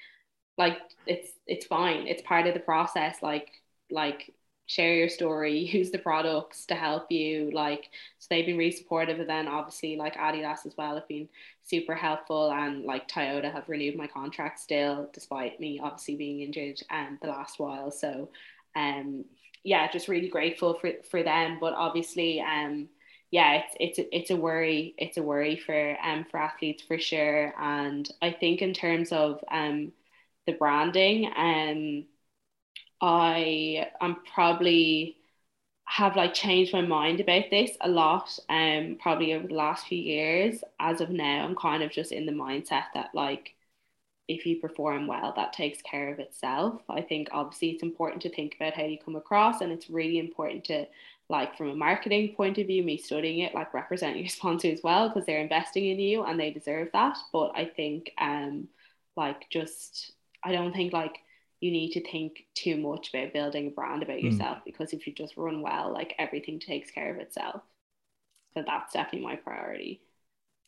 like it's it's fine, it's part of the process. Like like share your story, use the products to help you. Like, they've been really supportive. And then obviously, like Adidas as well, have been super helpful. And like Toyota have renewed my contract still, despite me obviously being injured um, the last while. So, um, yeah, just really grateful for, for them. But obviously, um, yeah, it's it's a, it's a worry. It's a worry for um for athletes for sure. And I think in terms of um the branding, um I am probably have like changed my mind about this a lot um probably over the last few years. As of now I'm kind of just in the mindset that like if you perform well that takes care of itself. I think obviously it's important to think about how you come across and it's really important to like from a marketing point of view me studying it like represent your sponsor as well because they're investing in you and they deserve that. But I think um like just I don't think like you need to think too much about building a brand about hmm. yourself mm. because if you just run well, like everything takes care of itself. So that's definitely my priority.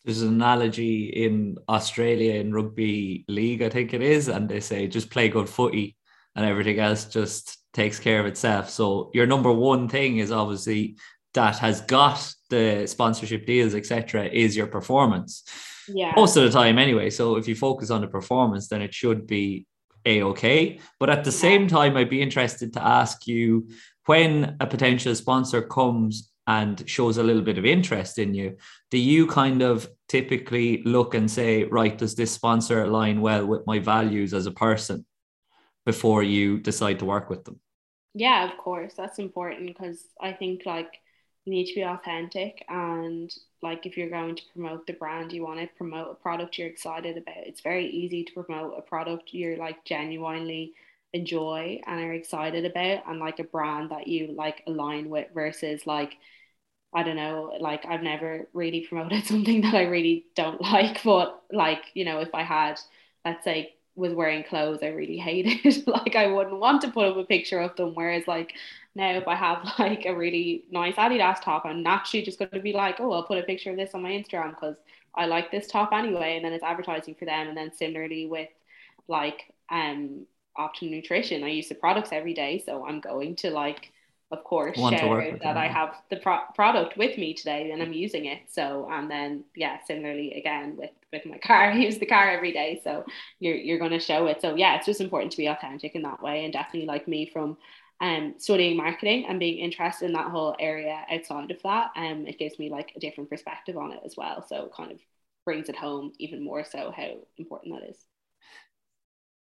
There's an analogy in Australia in rugby league, I think it is, and they say just play good footy and everything else just takes care of itself. So your number one thing is obviously that has got the sponsorship deals, etc., is your performance.
Yeah.
Most of the time, anyway. So if you focus on the performance, then it should be a okay. But at the same time, I'd be interested to ask you when a potential sponsor comes and shows a little bit of interest in you, do you kind of typically look and say, right, does this sponsor align well with my values as a person before you decide to work with them?
Yeah, of course. That's important because I think like you need to be authentic and like if you're going to promote the brand you want to promote a product you're excited about it's very easy to promote a product you're like genuinely enjoy and are excited about and like a brand that you like align with versus like I don't know, like I've never really promoted something that I really don't like, but like, you know, if I had, let's say, was wearing clothes I really hated, like I wouldn't want to put up a picture of them. Whereas like now if I have like a really nice Adidas top, I'm naturally just going to be like, oh, I'll put a picture of this on my Instagram because I like this top anyway, and then it's advertising for them. And then similarly with like um Optimum Nutrition, I use the products every day, so I'm going to like of course share that I have the pro- product with me today and I'm using it. So and then yeah, similarly again with with my car, I use the car every day. So you're you're going to show it. So yeah, it's just important to be authentic in that way and definitely like me from um, studying marketing and being interested in that whole area outside of that, um, it gives me like a different perspective on it as well. So it kind of brings it home even more so how important that is.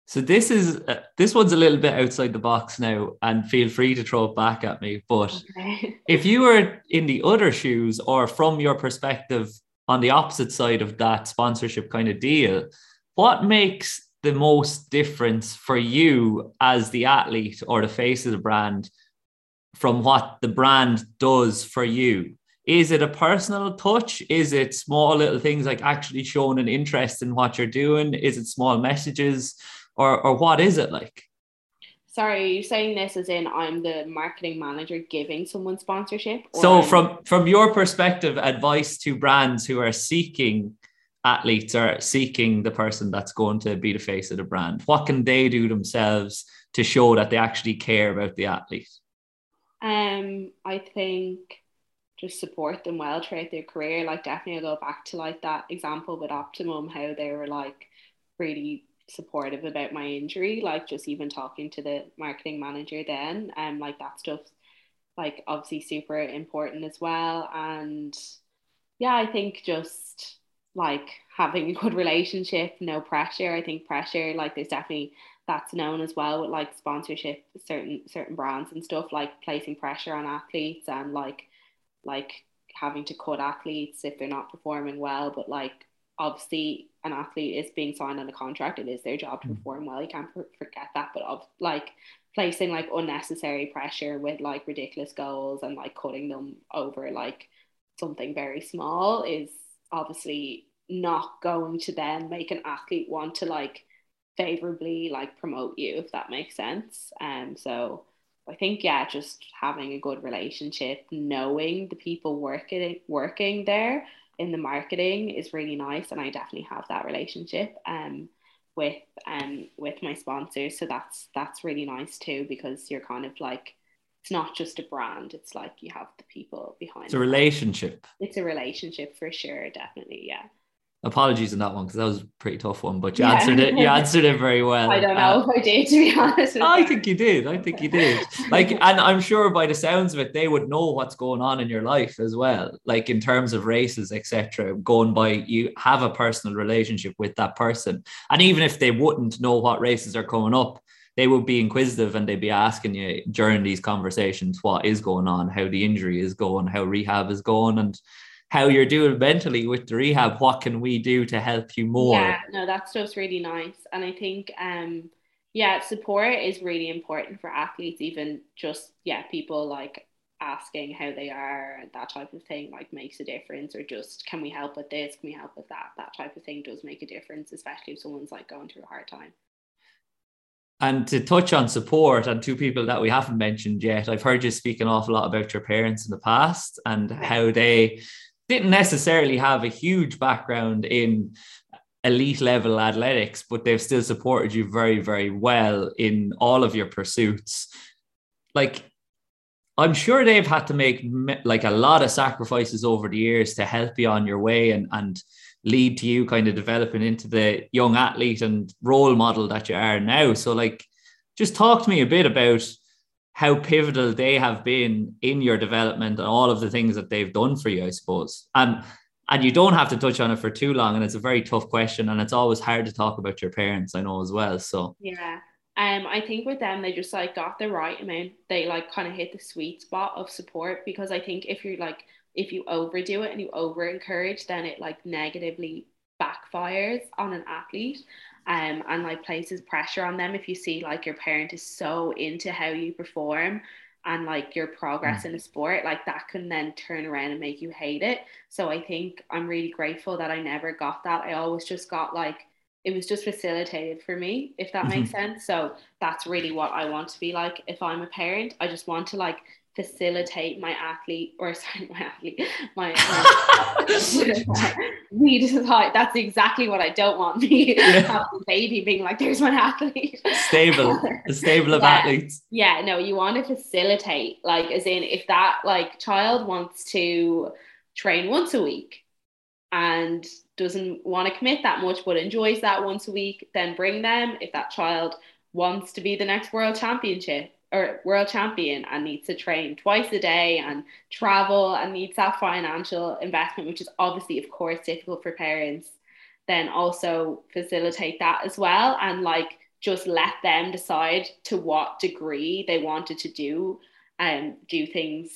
So this is uh, this one's a little bit outside the box now, and feel free to throw it back at me. But okay. if you were in the other shoes, or from your perspective on the opposite side of that sponsorship kind of deal, what makes the most difference for you as the athlete or the face of the brand from what the brand does for you? Is it a personal touch? Is it small little things like actually showing an interest in what you're doing? Is it small messages? Or, or what is it like?
Sorry, you're saying this as in I'm the marketing manager giving someone sponsorship?
So from from your perspective, advice to brands who are seeking athletes are seeking the person that's going to be the face of the brand? What can they do themselves to show that they actually care about the athlete?
Um, I think just support them well throughout their career. Like definitely I'll go back to like that example with Optimum, how they were like really supportive about my injury. Like just even talking to the marketing manager then, um, like that stuff like obviously super important as well. And yeah, I think just like having a good relationship, no pressure. I think pressure, like there's definitely that's known as well with like sponsorship, certain certain brands and stuff, like placing pressure on athletes and like like having to cut athletes if they're not performing well, but like obviously an athlete is being signed on a contract. It is their job to mm. perform well. You can't forget that. But of like placing like unnecessary pressure with like ridiculous goals and like cutting them over like something very small is obviously not going to then make an athlete want to like favorably like promote you if that makes sense. And um, so I think yeah, just having a good relationship, knowing the people working working there in the marketing is really nice, and I definitely have that relationship um with um with my sponsors. So that's that's really nice too because you're kind of like it's not just a brand; it's like you have the people behind.
It's a relationship.
It's a relationship for sure, definitely, yeah
apologies on that one because that was a pretty tough one, but you yeah. answered it. You answered it very well.
I don't know uh, if I did, to be honest.
I think you did. I think you did. Like, and I'm sure by the sounds of it, they would know what's going on in your life as well. Like in terms of races, etc. Going by, you have a personal relationship with that person, and even if they wouldn't know what races are coming up. They would be inquisitive and they'd be asking you during these conversations what is going on, how the injury is going, how rehab is going, and how you're doing mentally with the rehab. What can we do to help you more?
Yeah, no, that stuff's really nice. And I think um yeah, support is really important for athletes, even just yeah, people like asking how they are and that type of thing like makes a difference or just can we help with this can we help with that that type of thing does make a difference especially if someone's like going through a hard time
and to touch on support and two people that we haven't mentioned yet i've heard you speak an awful lot about your parents in the past and how they didn't necessarily have a huge background in elite level athletics, but they've still supported you very, very well in all of your pursuits. Like, I'm sure they've had to make like a lot of sacrifices over the years to help you on your way and and lead to you kind of developing into the young athlete and role model that you are now. So, like, just talk to me a bit about how pivotal they have been in your development and all of the things that they've done for you, I suppose. And and you don't have to touch on it for too long. And it's a very tough question, and it's always hard to talk about your parents, I know as well. So
yeah. Um, I think with them, they just like got the right amount. They like kind of hit the sweet spot of support because I think if you're like if you overdo it and you over encourage, then it like negatively backfires on an athlete um, and like places pressure on them if you see like your parent is so into how you perform and like your progress mm. in a sport like that can then turn around and make you hate it so i think i'm really grateful that i never got that i always just got like it was just facilitated for me if that makes mm-hmm. sense so that's really what i want to be like if i'm a parent i just want to like facilitate my athlete or sorry my athlete my, my me decide that's exactly what I don't want me yeah. baby being like there's my athlete
stable a stable of
yeah.
athletes
yeah no you want to facilitate like as in if that like child wants to train once a week and doesn't want to commit that much but enjoys that once a week then bring them if that child wants to be the next world championship or world champion and needs to train twice a day and travel and needs that financial investment, which is obviously, of course, difficult for parents, then also facilitate that as well. And like just let them decide to what degree they wanted to do and um, do things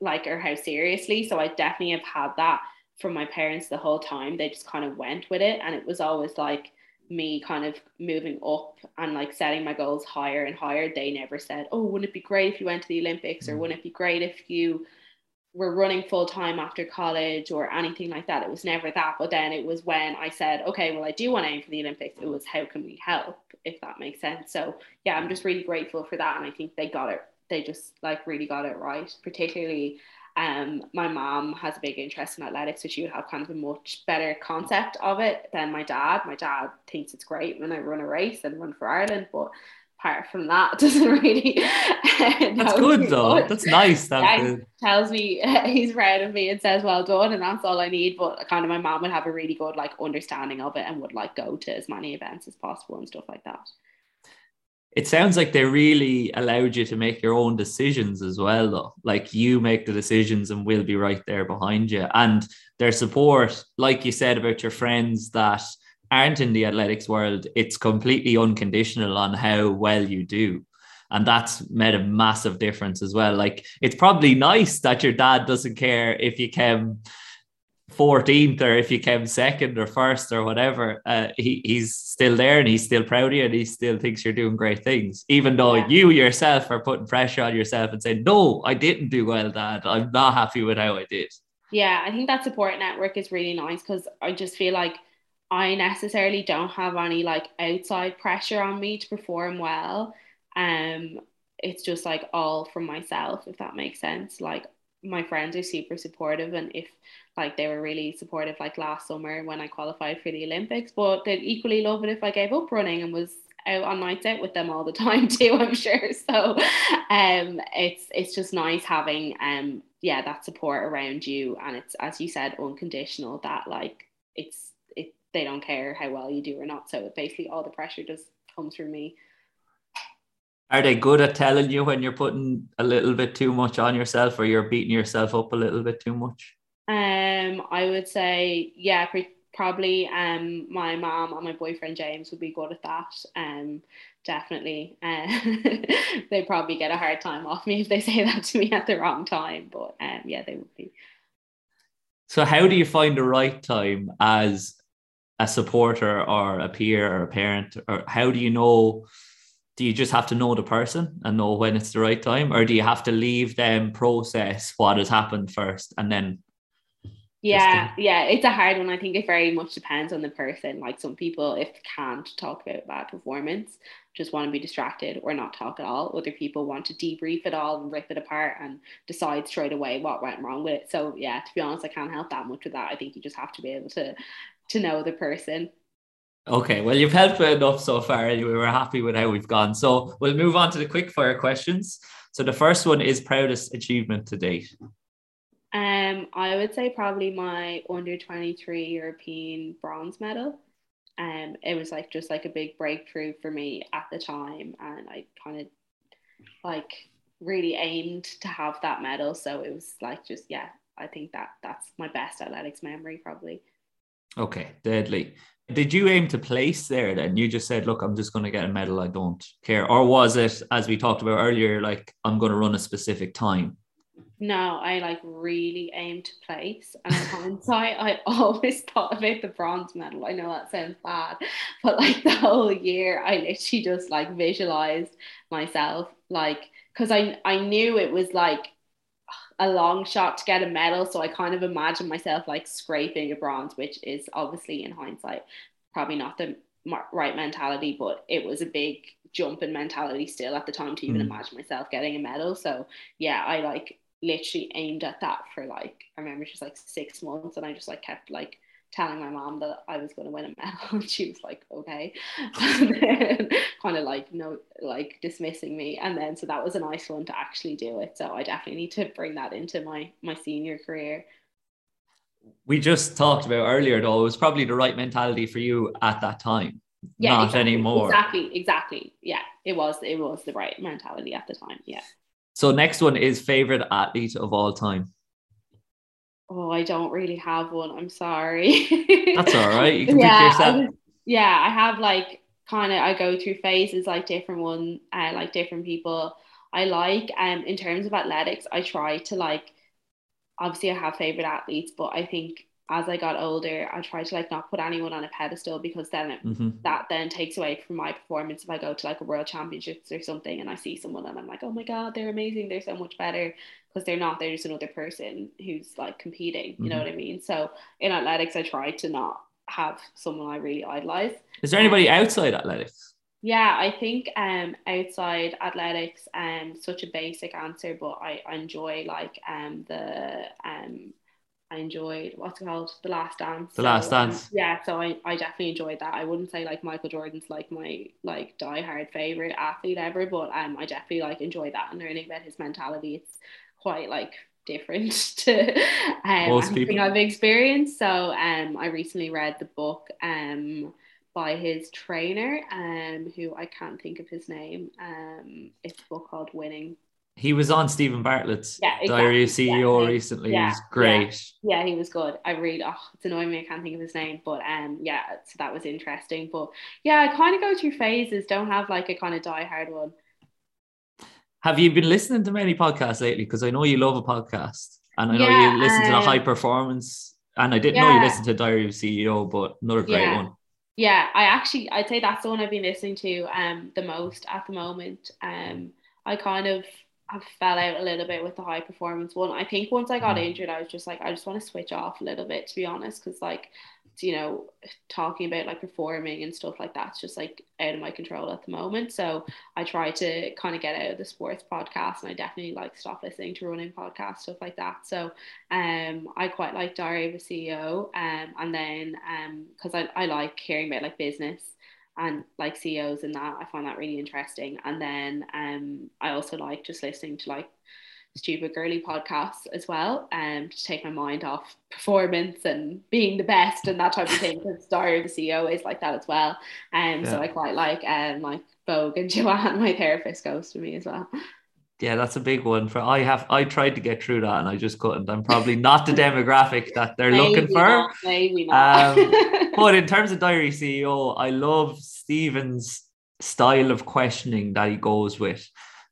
like or how seriously. So I definitely have had that from my parents the whole time. They just kind of went with it. And it was always like, me kind of moving up and like setting my goals higher and higher, they never said, Oh, wouldn't it be great if you went to the Olympics or mm. wouldn't it be great if you were running full time after college or anything like that? It was never that. But then it was when I said, Okay, well, I do want to aim for the Olympics, it was how can we help, if that makes sense. So yeah, I'm just really grateful for that. And I think they got it, they just like really got it right, particularly um, my mom has a big interest in athletics, so she would have kind of a much better concept of it than my dad. My dad thinks it's great when I run a race and run for Ireland, but apart from that, doesn't really.
that's good though. That's nice. yeah,
tells me he's proud of me and says well done, and that's all I need. But kind of my mom would have a really good like understanding of it and would like go to as many events as possible and stuff like that
it sounds like they really allowed you to make your own decisions as well though. Like you make the decisions and we'll be right there behind you. And their support like you said about your friends that aren't in the athletics world it's completely unconditional on how well you do. And that's made a massive difference as well. Like it's probably nice that your dad doesn't care if you came 14th or if you came second or first or whatever. Uh, he, he's still there and he's still proud of you and he still thinks you're doing great things, even though yeah. you yourself are putting pressure on yourself and saying, No, I didn't do well, dad. I'm not happy with how I did.
Yeah, I think that support network is really nice because I just feel like I necessarily don't have any like outside pressure on me to perform well. Um, it's just like all from myself, if that makes sense. Like my friends are super supportive, and if like they were really supportive, like last summer when I qualified for the Olympics, but they'd equally love it if I gave up running and was out on nights out with them all the time too. I'm sure. So, um, it's it's just nice having um yeah that support around you, and it's as you said unconditional. That like it's it they don't care how well you do or not. So basically, all the pressure just comes from me.
Are they good at telling you when you're putting a little bit too much on yourself or you're beating yourself up a little bit too much?
Um, I would say, yeah, pre- probably. Um, my mom and my boyfriend James would be good at that. Um, definitely. Uh, they probably get a hard time off me if they say that to me at the wrong time. But um, yeah, they would be.
So, how do you find the right time as a supporter or a peer or a parent or how do you know do you just have to know the person and know when it's the right time or do you have to leave them process what has happened first and then
yeah yeah it's a hard one i think it very much depends on the person like some people if can't talk about bad performance just want to be distracted or not talk at all other people want to debrief it all and rip it apart and decide straight away what went wrong with it so yeah to be honest i can't help that much with that i think you just have to be able to to know the person.
Okay, well, you've helped enough so far. Anyway, we're happy with how we've gone. So we'll move on to the quick fire questions. So the first one is proudest achievement to date.
Um, I would say probably my under 23 European bronze medal. Um, it was like just like a big breakthrough for me at the time, and I kind of like really aimed to have that medal. So it was like just yeah, I think that that's my best athletics memory probably.
Okay, deadly. Did you aim to place there then? You just said, look, I'm just going to get a medal. I don't care. Or was it, as we talked about earlier, like I'm going to run a specific time?
No, I like really aim to place. And in hindsight, I always thought about the bronze medal. I know that sounds bad, but like the whole year, I literally just like visualized myself, like, because I, I knew it was like a long shot to get a medal. So I kind of imagined myself like scraping a bronze, which is obviously in hindsight probably not the right mentality, but it was a big jump in mentality still at the time to even mm. imagine myself getting a medal. So yeah, I like literally aimed at that for like I remember just like six months, and I just like kept like telling my mom that I was going to win a medal and she was like okay. Kind of like no like dismissing me and then so that was a nice one to actually do it so I definitely need to bring that into my my senior career.
We just talked about earlier though it was probably the right mentality for you at that time yeah, not
exactly,
anymore.
exactly exactly. Yeah it was it was the right mentality at the time yeah
so next one is favorite athlete of all time
Oh, I don't really have one. I'm sorry.
That's all right. You can yeah, pick yourself.
I yeah, I have like kind of I go through phases like different one, uh, like different people I like. Um, in terms of athletics, I try to like. Obviously, I have favorite athletes, but I think as I got older, I try to like not put anyone on a pedestal because then it, mm-hmm. that then takes away from my performance. If I go to like a world championships or something and I see someone and I'm like, oh my god, they're amazing, they're so much better because they're not. They're just another person who's like competing. You mm-hmm. know what I mean? So in athletics, I try to not have someone I really idolize.
Is there anybody um, outside athletics?
Yeah, I think um outside athletics um such a basic answer, but I, I enjoy like um the um I enjoyed what's called The Last Dance.
The Last um, Dance.
Um, yeah, so I, I definitely enjoyed that. I wouldn't say like Michael Jordan's like my like diehard favorite athlete ever, but um I definitely like enjoy that and learning about his mentality. It's quite like different to um, Most people. I've experienced. So um I recently read the book um by his trainer um who I can't think of his name. Um it's a book called Winning
he was on Steven Bartlett's yeah, exactly. Diary of CEO yeah, recently. Yeah, He's great.
Yeah. yeah, he was good. I read. Oh, it's annoying me. I can't think of his name, but um, yeah, so that was interesting. But yeah, I kind of go through phases. Don't have like a kind of die hard one.
Have you been listening to many podcasts lately? Because I know you love a podcast, and I know you listen to the
um,
high performance. And I didn't know you listened to Diary of CEO, but another great one.
Yeah, I actually I'd say that's the one I've been listening to um the most at the moment. Um I kind of have fell out a little bit with the high performance one. I think once I got
Mm.
injured, I was just like I just want to switch off a little bit to be honest, because like you know talking about like performing and stuff like that's just like out of my control at the moment. So I try to kind of get out of the sports podcast, and I definitely like stop listening to running podcasts stuff like that. So um, I quite like Diary of a CEO, um, and then um, because I, I like hearing about like business and like CEOs and that, I find that really interesting. And then um, I also like just listening to like stupid girly podcasts as well, um, to take my mind off performance and being the best and that type of thing. Because of a CEO is like that as well. Um, so I quite like um like Vogue and Joanne, my therapist, ghosted me as well.
Yeah, that's a big one. For I have I tried to get through that and I just couldn't. I'm probably not the demographic that they're looking
Maybe
for.
not, maybe not.
Um, But in terms of Diary CEO, I love Steven's style of questioning that he goes with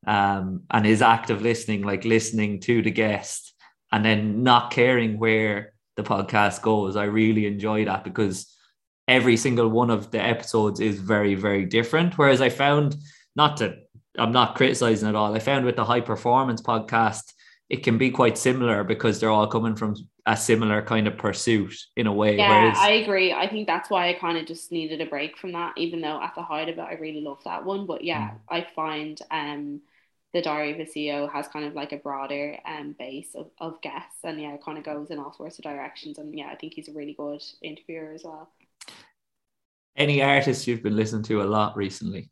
um, and his active listening, like listening to the guest and then not caring where the podcast goes. I really enjoy that because every single one of the episodes is very, very different. Whereas I found, not to, I'm not criticizing at all, I found with the high performance podcast, it can be quite similar because they're all coming from a similar kind of pursuit in a way.
Yeah,
whereas,
I agree. I think that's why I kind of just needed a break from that, even though at the height of it, I really love that one. But yeah,
Mm.
I find um the Diary of a CEO has kind of like a broader um base of, of guests, and yeah, it kind of goes in all sorts of directions. And yeah, I think he's a really good interviewer as well.
any artists you've been listening to a lot recently,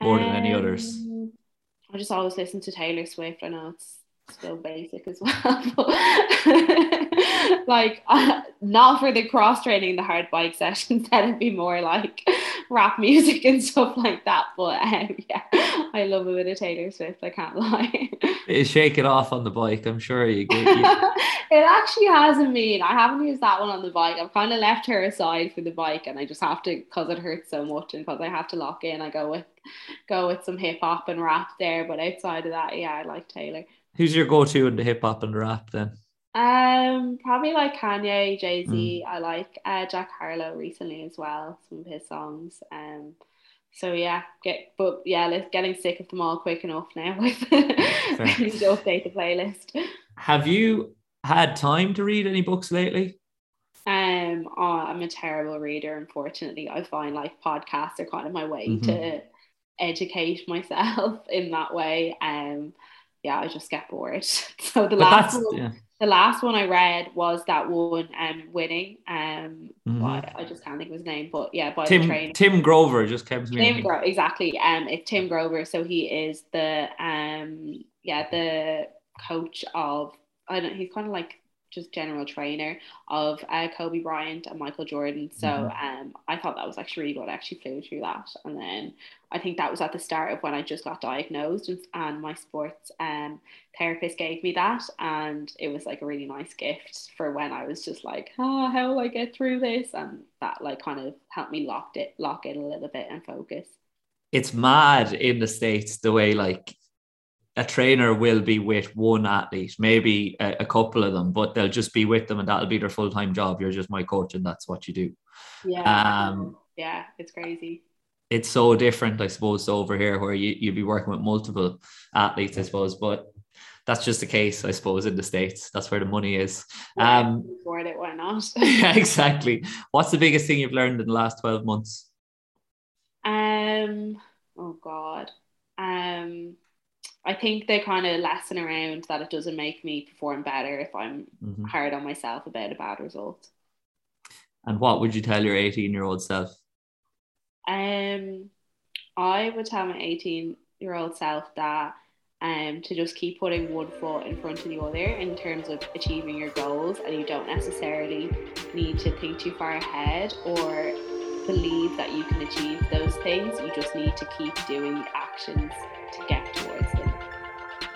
more than any others?
Um, I just always listen to Taylor Swift. I know it's still basic as well, like uh, not for the cross training, the hard bike sessions. That'd be more like rap music and stuff like that. But um, yeah, I love a bit of Taylor Swift. I can't lie.
Is shake it off on the bike. I'm sure you get.
It actually hasn't been. I haven't used that one on the bike. I've kind of left her aside for the bike, and I just have to because it hurts so much, and because I have to lock in. I go with go with some hip hop and rap there, but outside of that, yeah, I like Taylor.
Who's your go-to in the hip hop and rap then?
Um, probably like Kanye, Jay
Mm.
Z. I like uh, Jack Harlow recently as well. Some of his songs. Um, so yeah, get but yeah, getting sick of them all quick enough now. With I need to update the playlist.
Have you had time to read any books lately?
Um, oh, I'm a terrible reader. Unfortunately, I find like podcasts are kind of my way
Mhm.
to educate myself in that way. Um, yeah, I just get bored. So the
But
last one,
yeah.
the last one I read was that one, um, winning. Um,
Mhm.
by, I just can't think of his name, but yeah, by the
Tim
trainer.
Tim Grover just came to me.
Tim Grover, exactly. Um, it's Tim Grover. So he is the um, yeah, the coach of. I don't. He's kind of like just general trainer of uh, Kobe Bryant and Michael Jordan. So
Mhm.
um, I thought that was actually really good. I actually flew through that, and then I think that was at the start of when I just got diagnosed, and, and my sports um therapist gave me that, and it was like a really nice gift for when I was just like, oh, how will I get through this? And that like kind of helped me lock it, lock in a little bit and focus.
It's mad in the states the way like a trainer will be with one athlete, maybe a, a couple of them, but they'll just be with them and that'll be their full time job. You're just my coach and that's what you do.
Yeah,
Um,
yeah, it's crazy.
it's so different, I suppose, over here where you, you'd be working with multiple athletes, I suppose, but that's just the case, I suppose, in the States. That's where the money is.
Yeah,
Um,
afford it, why not?
yeah, exactly. What's the biggest thing you've learned in the last 12 months?
Um, oh God. Um, I think the kind of lesson around that it doesn't make me perform better if I'm
Mhm.
hard on myself about a bad result.
And what would you tell your 18 year old self?
Um, I would tell my 18 year old self that um to just keep putting one foot in front of the other in terms of achieving your goals and you don't necessarily need to think too far ahead or believe that you can achieve those things. You just need to keep doing the actions to get towards them.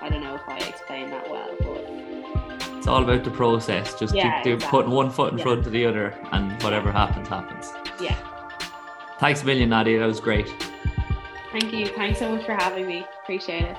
I don't know if I explained that well, but
It's all about the process. Just
Yeah,
keep
exactly.
putting one foot in
Yeah.
front of the other, and whatever happens, happens.
yeah.
Thanks a million, Nadia. That was great.
Thank you. Thanks so much for having me. Appreciate it.